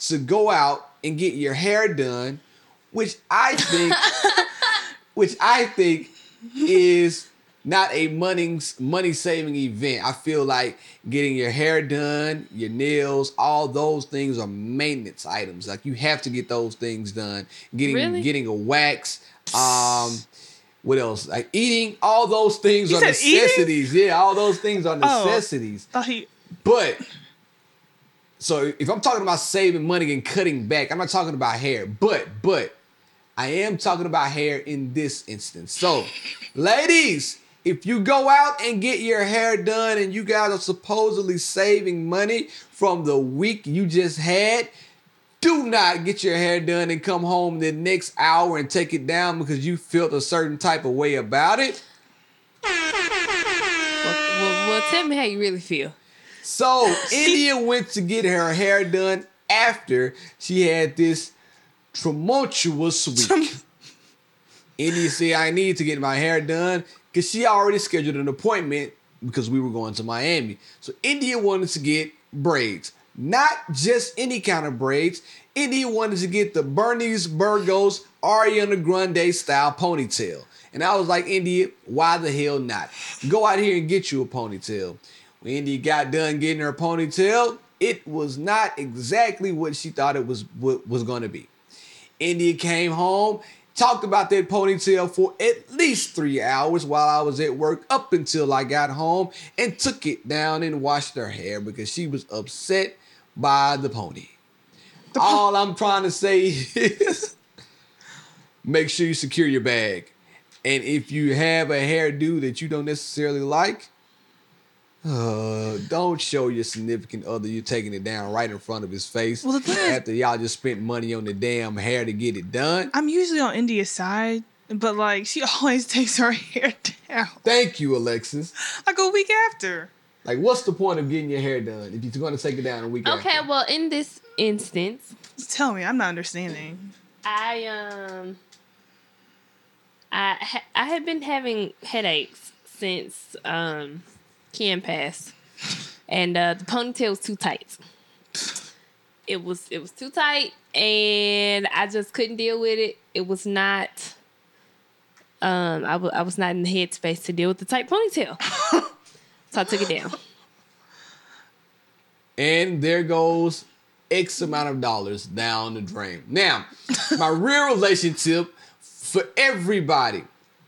to go out and get your hair done, which I think which I think is not a money money saving event. I feel like getting your hair done, your nails, all those things are maintenance items. Like you have to get those things done. Getting Really? getting a wax, um, What else? Like eating, all those things You are said eating? necessities. Yeah, all those things are Oh. necessities. Thought he But so if I'm talking about saving money and cutting back, I'm not talking about hair. But but I am talking about hair in this instance. So, ladies, if you go out and get your hair done and you guys are supposedly saving money from the week you just had, do not get your hair done and come home the next hour and take it down because you felt a certain type of way about it. Well, well, well, tell me how you really feel. So India went to get her hair done after she had this tumultuous week. India said, I need to get my hair done because she already scheduled an appointment because we were going to Miami. So India wanted to get braids. Not just any kind of braids. India wanted to get the Bernice Burgos Ariana Grande style ponytail. And I was like, India, why the hell not? Go out here and get you a ponytail. When India got done getting her ponytail, it was not exactly what she thought it was what was going to be. India came home, talked about that ponytail for at least three hours while I was at work up until I got home and took it down and washed her hair because she was upset by the pony. All I'm trying to say is make sure you secure your bag. And if you have a hairdo that you don't necessarily like, uh, don't show your significant other you're taking it down right in front of his face Well, the thing after y'all just spent money on the damn hair to get it done. I'm usually on India's side, but like she always takes her hair down. Thank you, Alexis. Like a week after. Like, what's the point of getting your hair done if you're going to take it down a week Okay, after? well, in this instance, Just tell me, I'm not understanding. I um, I ha- I have been having headaches since um, Ken passed, and uh, the ponytail was too tight. It was it was too tight, and I just couldn't deal with it. It was not. Um, I wa- I was not in the headspace to deal with the tight ponytail, so I took it down. And there goes X amount of dollars down the drain. Now, my real relationship for everybody,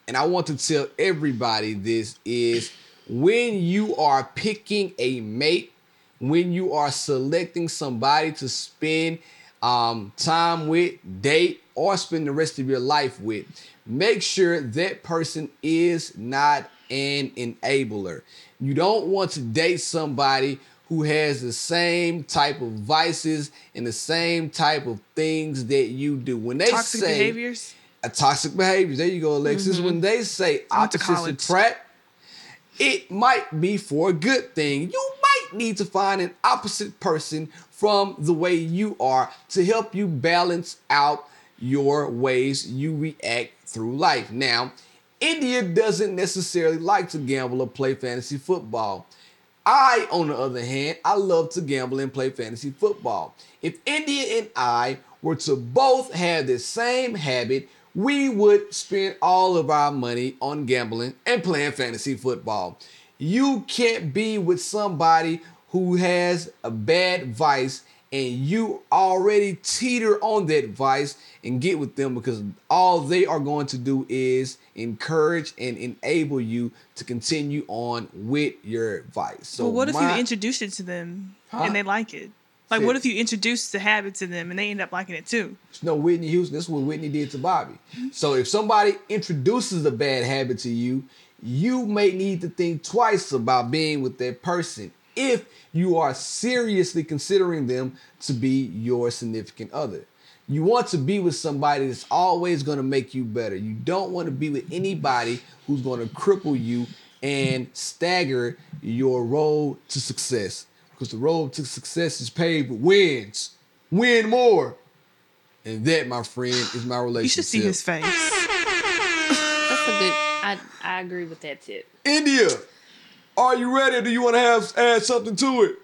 and I want to tell everybody this is when you are picking a mate, when you are selecting somebody to spend um, time with, date, or spend the rest of your life with, make sure that person is not an enabler. You don't want to date somebody who has the same type of vices and the same type of things that you do. When they Toxic say behaviors. a toxic behaviors, there you go, Alexis. Mm-hmm. When they say I went to opposites attract, it might be for a good thing. You might need to find an opposite person from the way you are to help you balance out your ways you react through life. Now, India doesn't necessarily like to gamble or play fantasy football. I, on the other hand, I love to gamble and play fantasy football. If India and I were to both have the same habit, we would spend all of our money on gambling and playing fantasy football. You can't be with somebody who has a bad vice and you already teeter on that vice and get with them because all they are going to do is encourage and enable you to continue on with your vice. So But what if my- you introduce it to them Huh? and they like it? Like, what if you introduce the habit to them and they end up liking it too? No, Whitney Houston. This is what Whitney did to Bobby. So if somebody introduces a bad habit to you, you may need to think twice about being with that person if you are seriously considering them to be your significant other. You want to be with somebody that's always going to make you better. You don't want to be with anybody who's going to cripple you and stagger your road to success. Because the road to success is paved with wins. Win more. And that, my friend, is my relationship. You should see his face. That's a good. I I agree with that tip. India, are you ready? Do you want to have add something to it?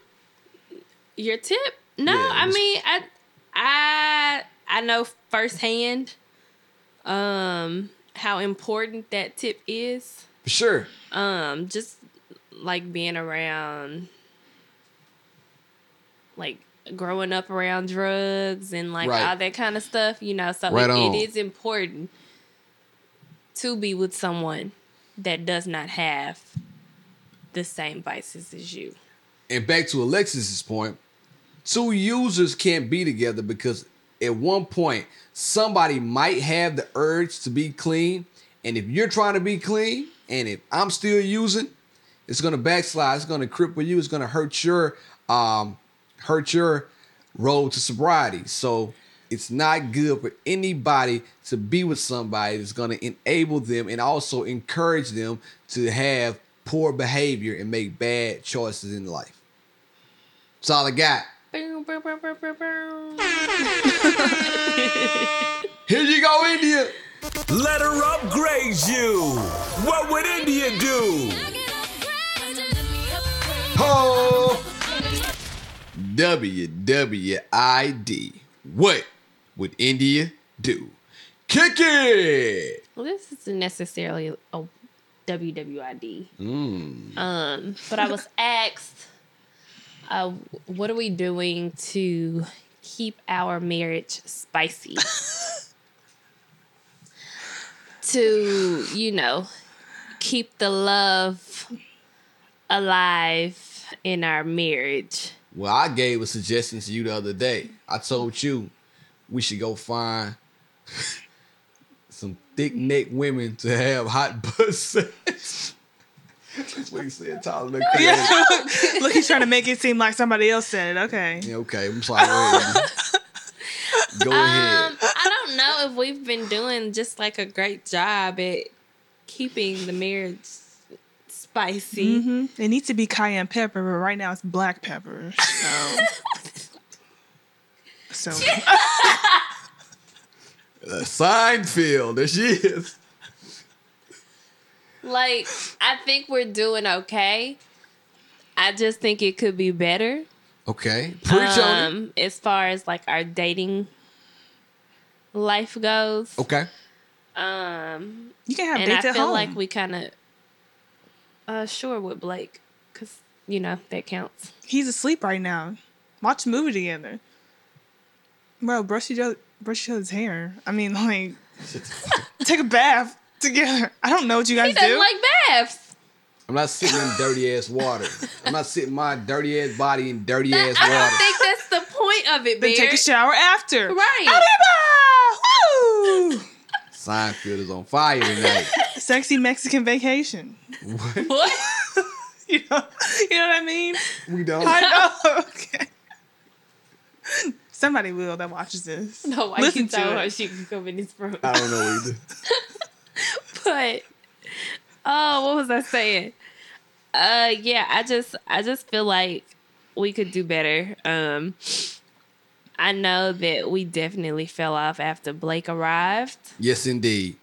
Your tip? No, Yeah, I mean, I I I know firsthand um how important that tip is. Sure. Um just like being around like growing up around drugs and like Right. all that kind of stuff, you know, so Right it, it is important to be with someone that does not have the same vices as you. And back to Alexis's point, two users can't be together because at one point somebody might have the urge to be clean, and if you're trying to be clean, and if I'm still using, it's gonna backslide. It's gonna cripple you. It's gonna hurt your um hurt your road to sobriety. So it's not good for anybody to be with somebody that's gonna enable them and also encourage them to have poor behavior and make bad choices in life. That's all I got. Boom, boom, boom, boom, boom, boom. Here you go, India. Let her upgrade you. What would India do? Ho! WWID. What would India do? Kick it! Well, this isn't necessarily a WWID. Mm. Um, but I was asked, uh, what are we doing to keep our marriage spicy? to, you know, keep the love alive in our marriage. Well, I gave a suggestion to you the other day. I told you we should go find some thick neck women to have hot butt sex. That's what he said, Tyler. the Yeah. Look, he's trying to make it seem like somebody else said it. Okay. Yeah, okay, I'm sorry. Go ahead. Go ahead. Um, I don't know if we've been doing just like a great job at keeping the marriage spicy. hmm It needs to be cayenne pepper, but right now it's black pepper. So, so Seinfeld, there she is. Like, I think we're doing okay. I just think it could be better. Okay, preach on it. Um, as far as like our dating life goes. Okay, Um, you can have and I dates feel at home. like we kind of, uh, sure with Blake, cause you know that counts. He's asleep right now. Watch a movie together. Bro, brush each other, brush each other's hair. I mean, like, take a bath together. I don't know what you guys He doesn't do. like baths. I'm not sitting in dirty ass water. I'm not sitting my dirty ass body in dirty ass water. I don't think that's the point of it, then take a shower after. Right. Arriba! Woo! Seinfeld is on fire tonight. Sexy Mexican vacation. What? You know, you know what I mean? We don't. I know. Okay. Somebody will that watches this. No, I Listen can to tell it. her she can come in this room. I don't know either. but oh, what was I saying? Uh yeah, I just I just feel like we could do better. Um I know that we definitely fell off after Blake arrived. Yes, indeed.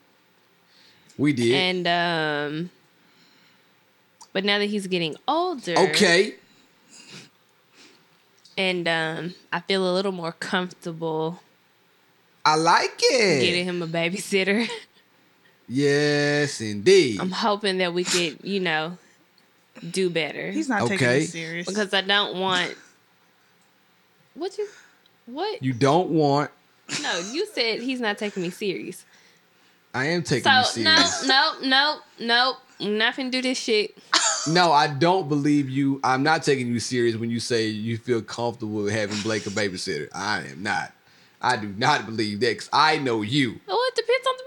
We did. And um but now that he's getting older okay. And um I feel a little more comfortable I like it. getting him a babysitter. Yes, indeed. I'm hoping that we could, you know, do better. He's not taking Okay. it serious. because I don't want. What you? What? you don't want. no, you said he's not taking me serious. I am taking you So no, serious. no, no, no. I'm not finna do this shit. No, I don't believe you. I'm not taking you serious when you say you feel comfortable having Blake a babysitter. I am not. I do not believe that because I know you. Well, it depends on the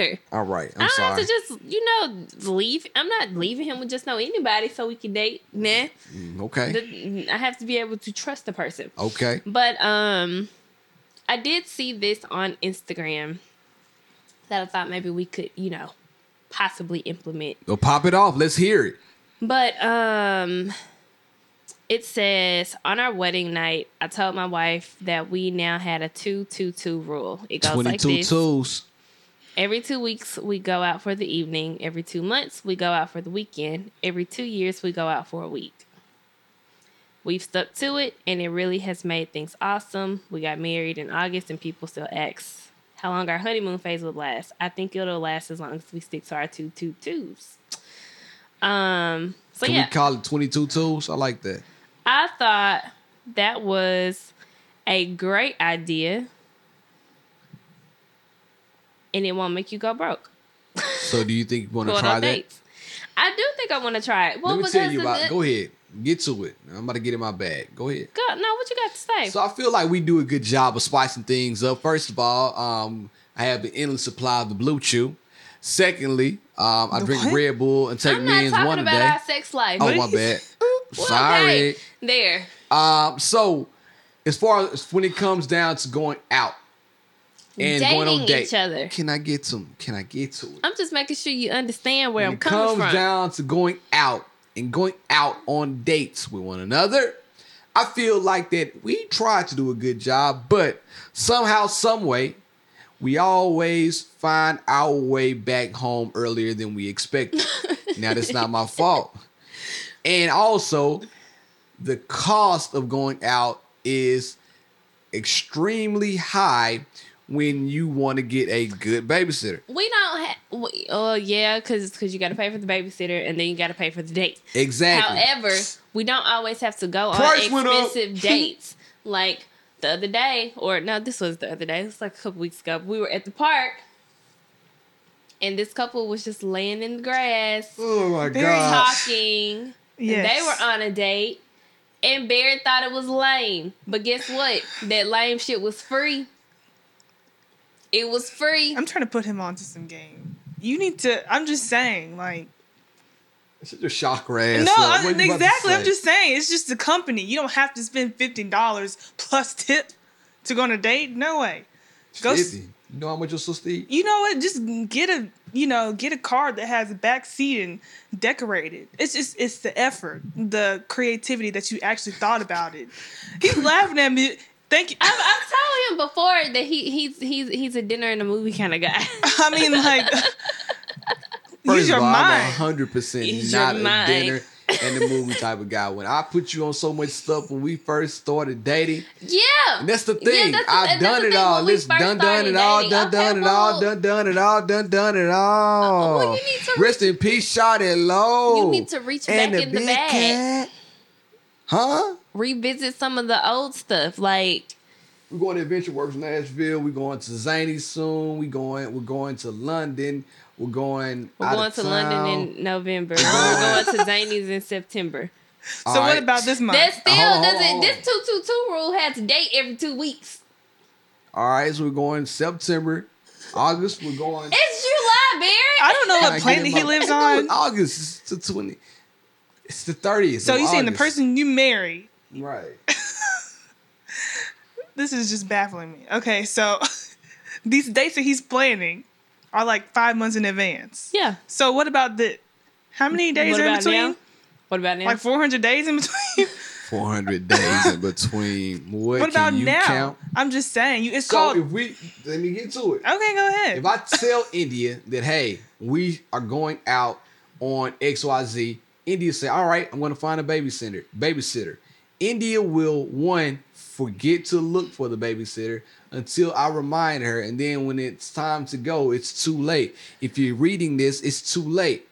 babysitter. All right, I I'm don't sorry. have to just, you know, leave. I'm not leaving him with just no anybody so we can date. Nah, Mm, okay. The- I have to be able to trust the person. okay. But um, I did see this on Instagram that I thought maybe we could, you know, possibly implement. Well, pop it off. Let's hear it. But um, it says on our wedding night, I told my wife that we now had a two two two rule. It goes like this: tools. every two weeks we go out for the evening. Every two months we go out for the weekend. Every two years we go out for a week. We've stuck to it, and it really has made things awesome. We got married in August, and people still ask how long our honeymoon phase would last. I think it'll last as long as we stick to our two two twos. Um. So Can yeah, we call it 22 tools? I like that. I thought that was a great idea, and it won't make you go broke. So do you think you want to try that? dates. I do think I want to try it. Well, Let me tell you about. the- Go ahead, get to it. I'm about to get in my bag. Go ahead. Go, no, what you got to say? So I feel like we do a good job of spicing things up. First of all, um, I have the endless supply of the BlueChew. Secondly, um, I drink what? Red Bull and take I'm not talking one a about day. our sex life. Oh my bad. Well, Sorry. okay. There. Um, so as far as when it comes down to going out and going on Dating dates, each other. can I get some? Can I get to it? I'm just making sure you understand where when I'm it coming comes from. down to going out and going out on dates with one another, I feel like that we try to do a good job, but somehow, some way, we always find our way back home earlier than we expected. now that's not my fault. And also, the cost of going out is extremely high when you want to get a good babysitter. we don't have. Oh yeah, because because you got to pay for the babysitter and then you got to pay for the date. Exactly. However, we don't always have to go Price on expensive dates. Like the other day, or no, this was the other day. It was like a couple weeks ago. We were at the park, and this couple was just laying in the grass, Oh my Very god. talking. Yes. They were on a date, and Barrett thought it was lame. But guess what? That lame shit was free. It was free. I'm trying to put him onto some game. You need to. I'm just saying, like. Shut your shock ass No. I'm, What you about to exactly. I'm just saying. It's just the company. You don't have to spend fifteen dollars plus tip to go on a date. No way. Go. s- You know how much your sister eat? You know what? Just get a you know get a card that has a back seat and decorated. It's just it's the effort, the creativity that you actually thought about it. He's laughing at me. Thank you. I've, I've told him before that he he's he's he's a dinner and a movie kind of guy. I mean, like, First use your of all, mind. I'm 100% Use not a mind. dinner and a movie type of guy. When I put you on so much stuff when we first started dating, yeah, and that's the Yeah, thing. that's I've that's done the it all. Listen, done, done it all, done, done it uh, all, done, done it all, done, done it all. well, you need to Rest in peace, shot it low. You need to reach and back in the bag. cat. Huh? revisit some of the old stuff. Like We're going to Adventure Works Nashville. We're going to Zany soon. We going. We're going to London. We're going. we're out going of to town. London in November. we're going to Zany's in September. so All what right. about this month? That still Hold doesn't. on. This two two two rule has to date every two weeks. All right, so we're going September, August. We're going. It's July, Barry. I don't know what planet he lives on. August. It's the twenty. It's the thirtieth. So you saying the person you marry? Right. This is just baffling me. Okay, so these dates that he's planning are like five months in advance. Yeah. So what about the? How many days What are in between? now? What about now? Like 400 days in between. Four hundred days in between. What, what about can you now? count? I'm just saying. You. It's So called. if we let me get to it. okay, go ahead. If I tell India that hey, we are going out on XYZ, India say, all right, I'm gonna find a babysitter. Babysitter. India will one forget to look for the babysitter until I remind her, and then when it's time to go, it's too late. If you're reading this, it's too late.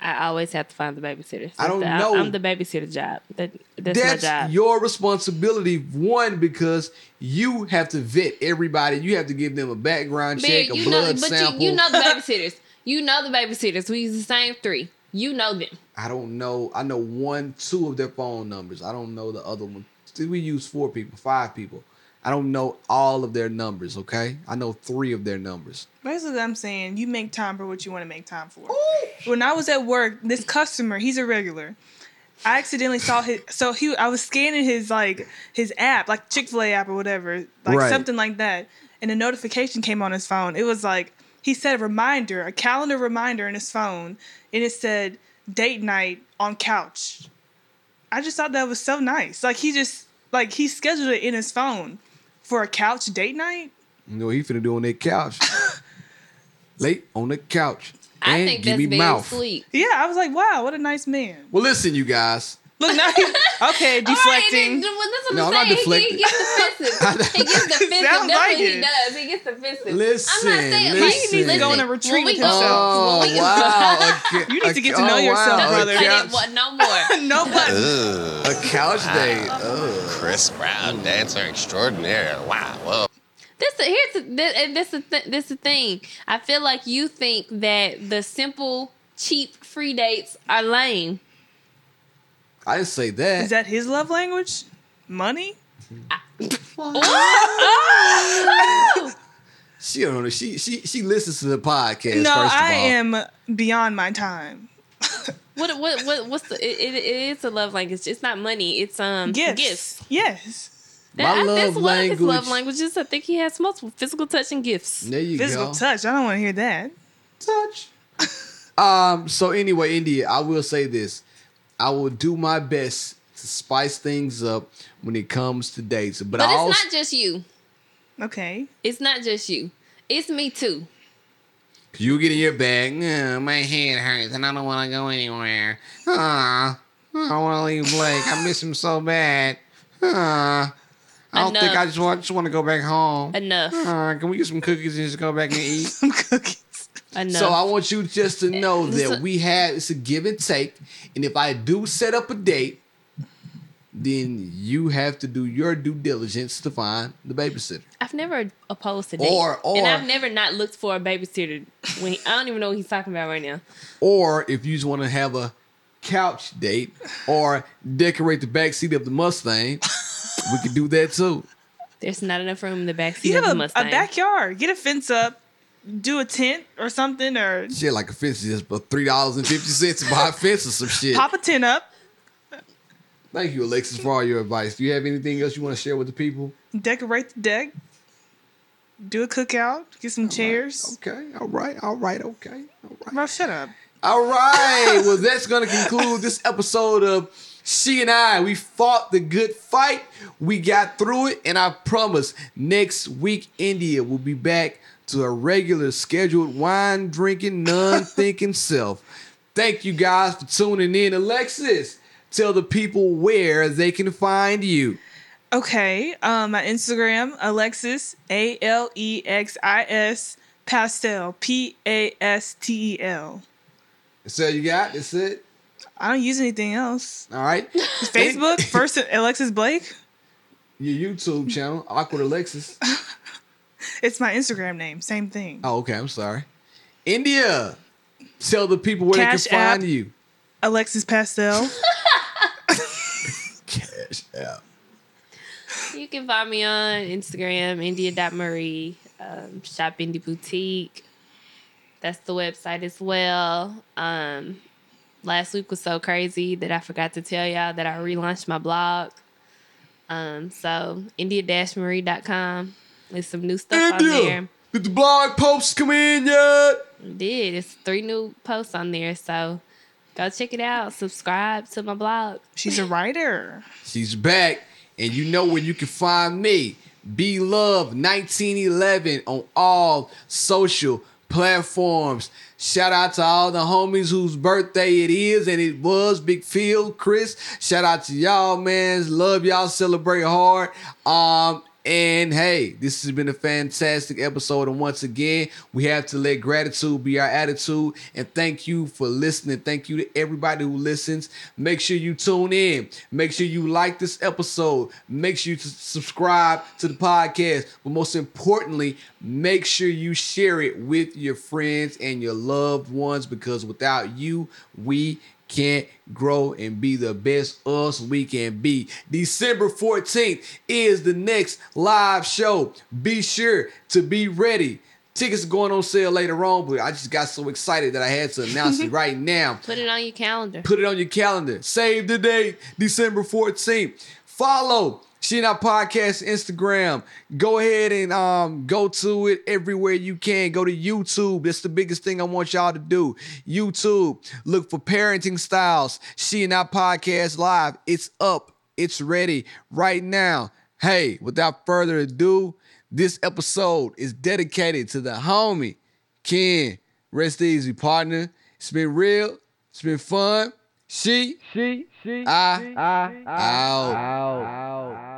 I always have to find the babysitter. I don't the, know. I'm the babysitter job. That that's, That's my job. your responsibility. One, because you have to vet everybody. You have to give them a background Barry, check, a you know, blood but sample. you, you know the babysitters. you know the babysitters. We use the same three. You know them. I don't know. I know one, two of their phone numbers. I don't know the other one. See, We use four people, five people. I don't know all of their numbers. Okay, I know three of their numbers. Basically, I'm saying you make time for what you want to make time for. When I was at work, this customer, he's a regular. I accidentally saw his. So he, I was scanning his like his app, like Chick Fil A app or whatever, like Right. something like that, and a notification came on his phone. It was like he set a reminder, a calendar reminder in his phone, and it said date night on couch. I just thought that was so nice. Like he just like he scheduled it in his phone for a couch date night. You know what he finna do on that couch? Late on the couch. I and think give that's me very mouth. sweet. Yeah, I was like, wow, what a nice man. Well, listen, you guys. Look now, he- okay, All right, deflecting. then, well, that's what No, I'm I'm not. He, deflecting. he gets defensive. he gets defensive. Sounds That's like what he does. He gets defensive. Listen, I'm not saying listen. like He needs to go on a retreat with go- Oh we- wow! A, You need to get to a- know oh, yourself, wow, brother. A I couch, didn't want no more. no button. Ugh. a couch date. Ugh. Chris Brown, dancer extraordinaire. Wow. Whoa. This here's the, this, and this is th- this the thing. I feel like you think that the simple, cheap, free dates are lame. I didn't say that. Is that his love language? Money? she don't know. She she she listens to the podcast. no, first of I all. am beyond my time. What what what what's the? It, it, it is a love language. It's not money. It's um Gifts. gifts. Yes. My That- love that's one of his love language- languages. I think he has multiple physical touch and gifts. There you Physical go. touch. I don't want to hear that. touch. um. So anyway, India, I will say this: I will do my best to spice things up when it comes to dates. But, But I it's also not just you. Okay. It's not just you. It's me too. you get in your bag. Uh, my head hurts and I don't want to go anywhere. Ah, I don't want to leave Blake. I miss him so bad. Ah, I don't think I just want just want to go back home. Enough. Ah, can we get some cookies and just go back and eat? Some cookies. Enough. So I want you just to know that we have it's a give and take, and if I do set up a date, then you have to do your due diligence to find the babysitter. I've never opposed to dating. Or- or- and I've never not looked for a babysitter. When I don't even know what he's talking about right now. Or if you just want to have a couch date or decorate the back seat of the Mustang, we could do that too. There's not enough room in the back seat You of have the a, a backyard. Get a fence up. Do a tent or something, or Shit, like a fence is just for three dollars and fifty cents to buy a fence or some shit. pop a tent up. Thank you, Alexis, for all your advice. Do you have anything else you want to share with the people? Decorate the deck. Do a cookout. Get some chairs. Okay, all right, all right, okay, all right. Bro, shut up. All right. Well, that's going to conclude this episode of She and I. We fought the good fight. We got through it. And I promise next week, India will be back to a regular scheduled wine drinking, non thinking self. Thank you guys for tuning in. Alexis, tell the people where they can find you. Okay. Um, my Instagram, Alexis A L E X I S Pastel P A S T E L. That's all you got. That's it. I don't use anything else. All right. Facebook, first Alexis Blake. Your YouTube channel, Awkward Alexis. It's my Instagram name. Same thing. Oh, okay. I'm sorry. India, tell the people where Cash they can find app. you. Alexis Pastel. Cash app. You can find me on Instagram, India.Marie, um, Shop Indie Boutique. That's the website as well. Um, last week was so crazy that I forgot to tell y'all that I relaunched my blog. Um, so India-Marie.com. There's some new stuff on there. Did the blog posts come in yet? It did. It's three new posts on there. So go check it out. Subscribe to my blog. She's a writer. She's back, and you know where you can find me. Be Love 1911 on all social platforms. Shout out to all the homies whose birthday it is and it was. Big Phil, Chris. Shout out to y'all, man. Love y'all. Celebrate hard. Um, and hey, this has been a fantastic episode. And once again, we have to let gratitude be our attitude. And thank you for listening. Thank you to everybody who listens. Make sure you tune in. Make sure you like this episode. Make sure you subscribe to the podcast. But most importantly, make sure you share it with your friends and your loved ones because without you, we can't grow and be the best us we can be. December 14th is the next live show. Be sure to be ready. Tickets are going on sale later on, but I just got so excited that I had to announce it right now. Put it on your calendar. Put it on your calendar. Save the date, December 14th. Follow She and I Podcast Instagram. Go ahead and um go to it everywhere you can. Go to YouTube. That's the biggest thing I want y'all to do. YouTube. Look for parenting styles. She and I Podcast Live. It's up. It's ready right now. Hey, without further ado, this episode is dedicated to the homie Ken. Rest easy, partner. It's been real. It's been fun. She, she, she, I, I, out.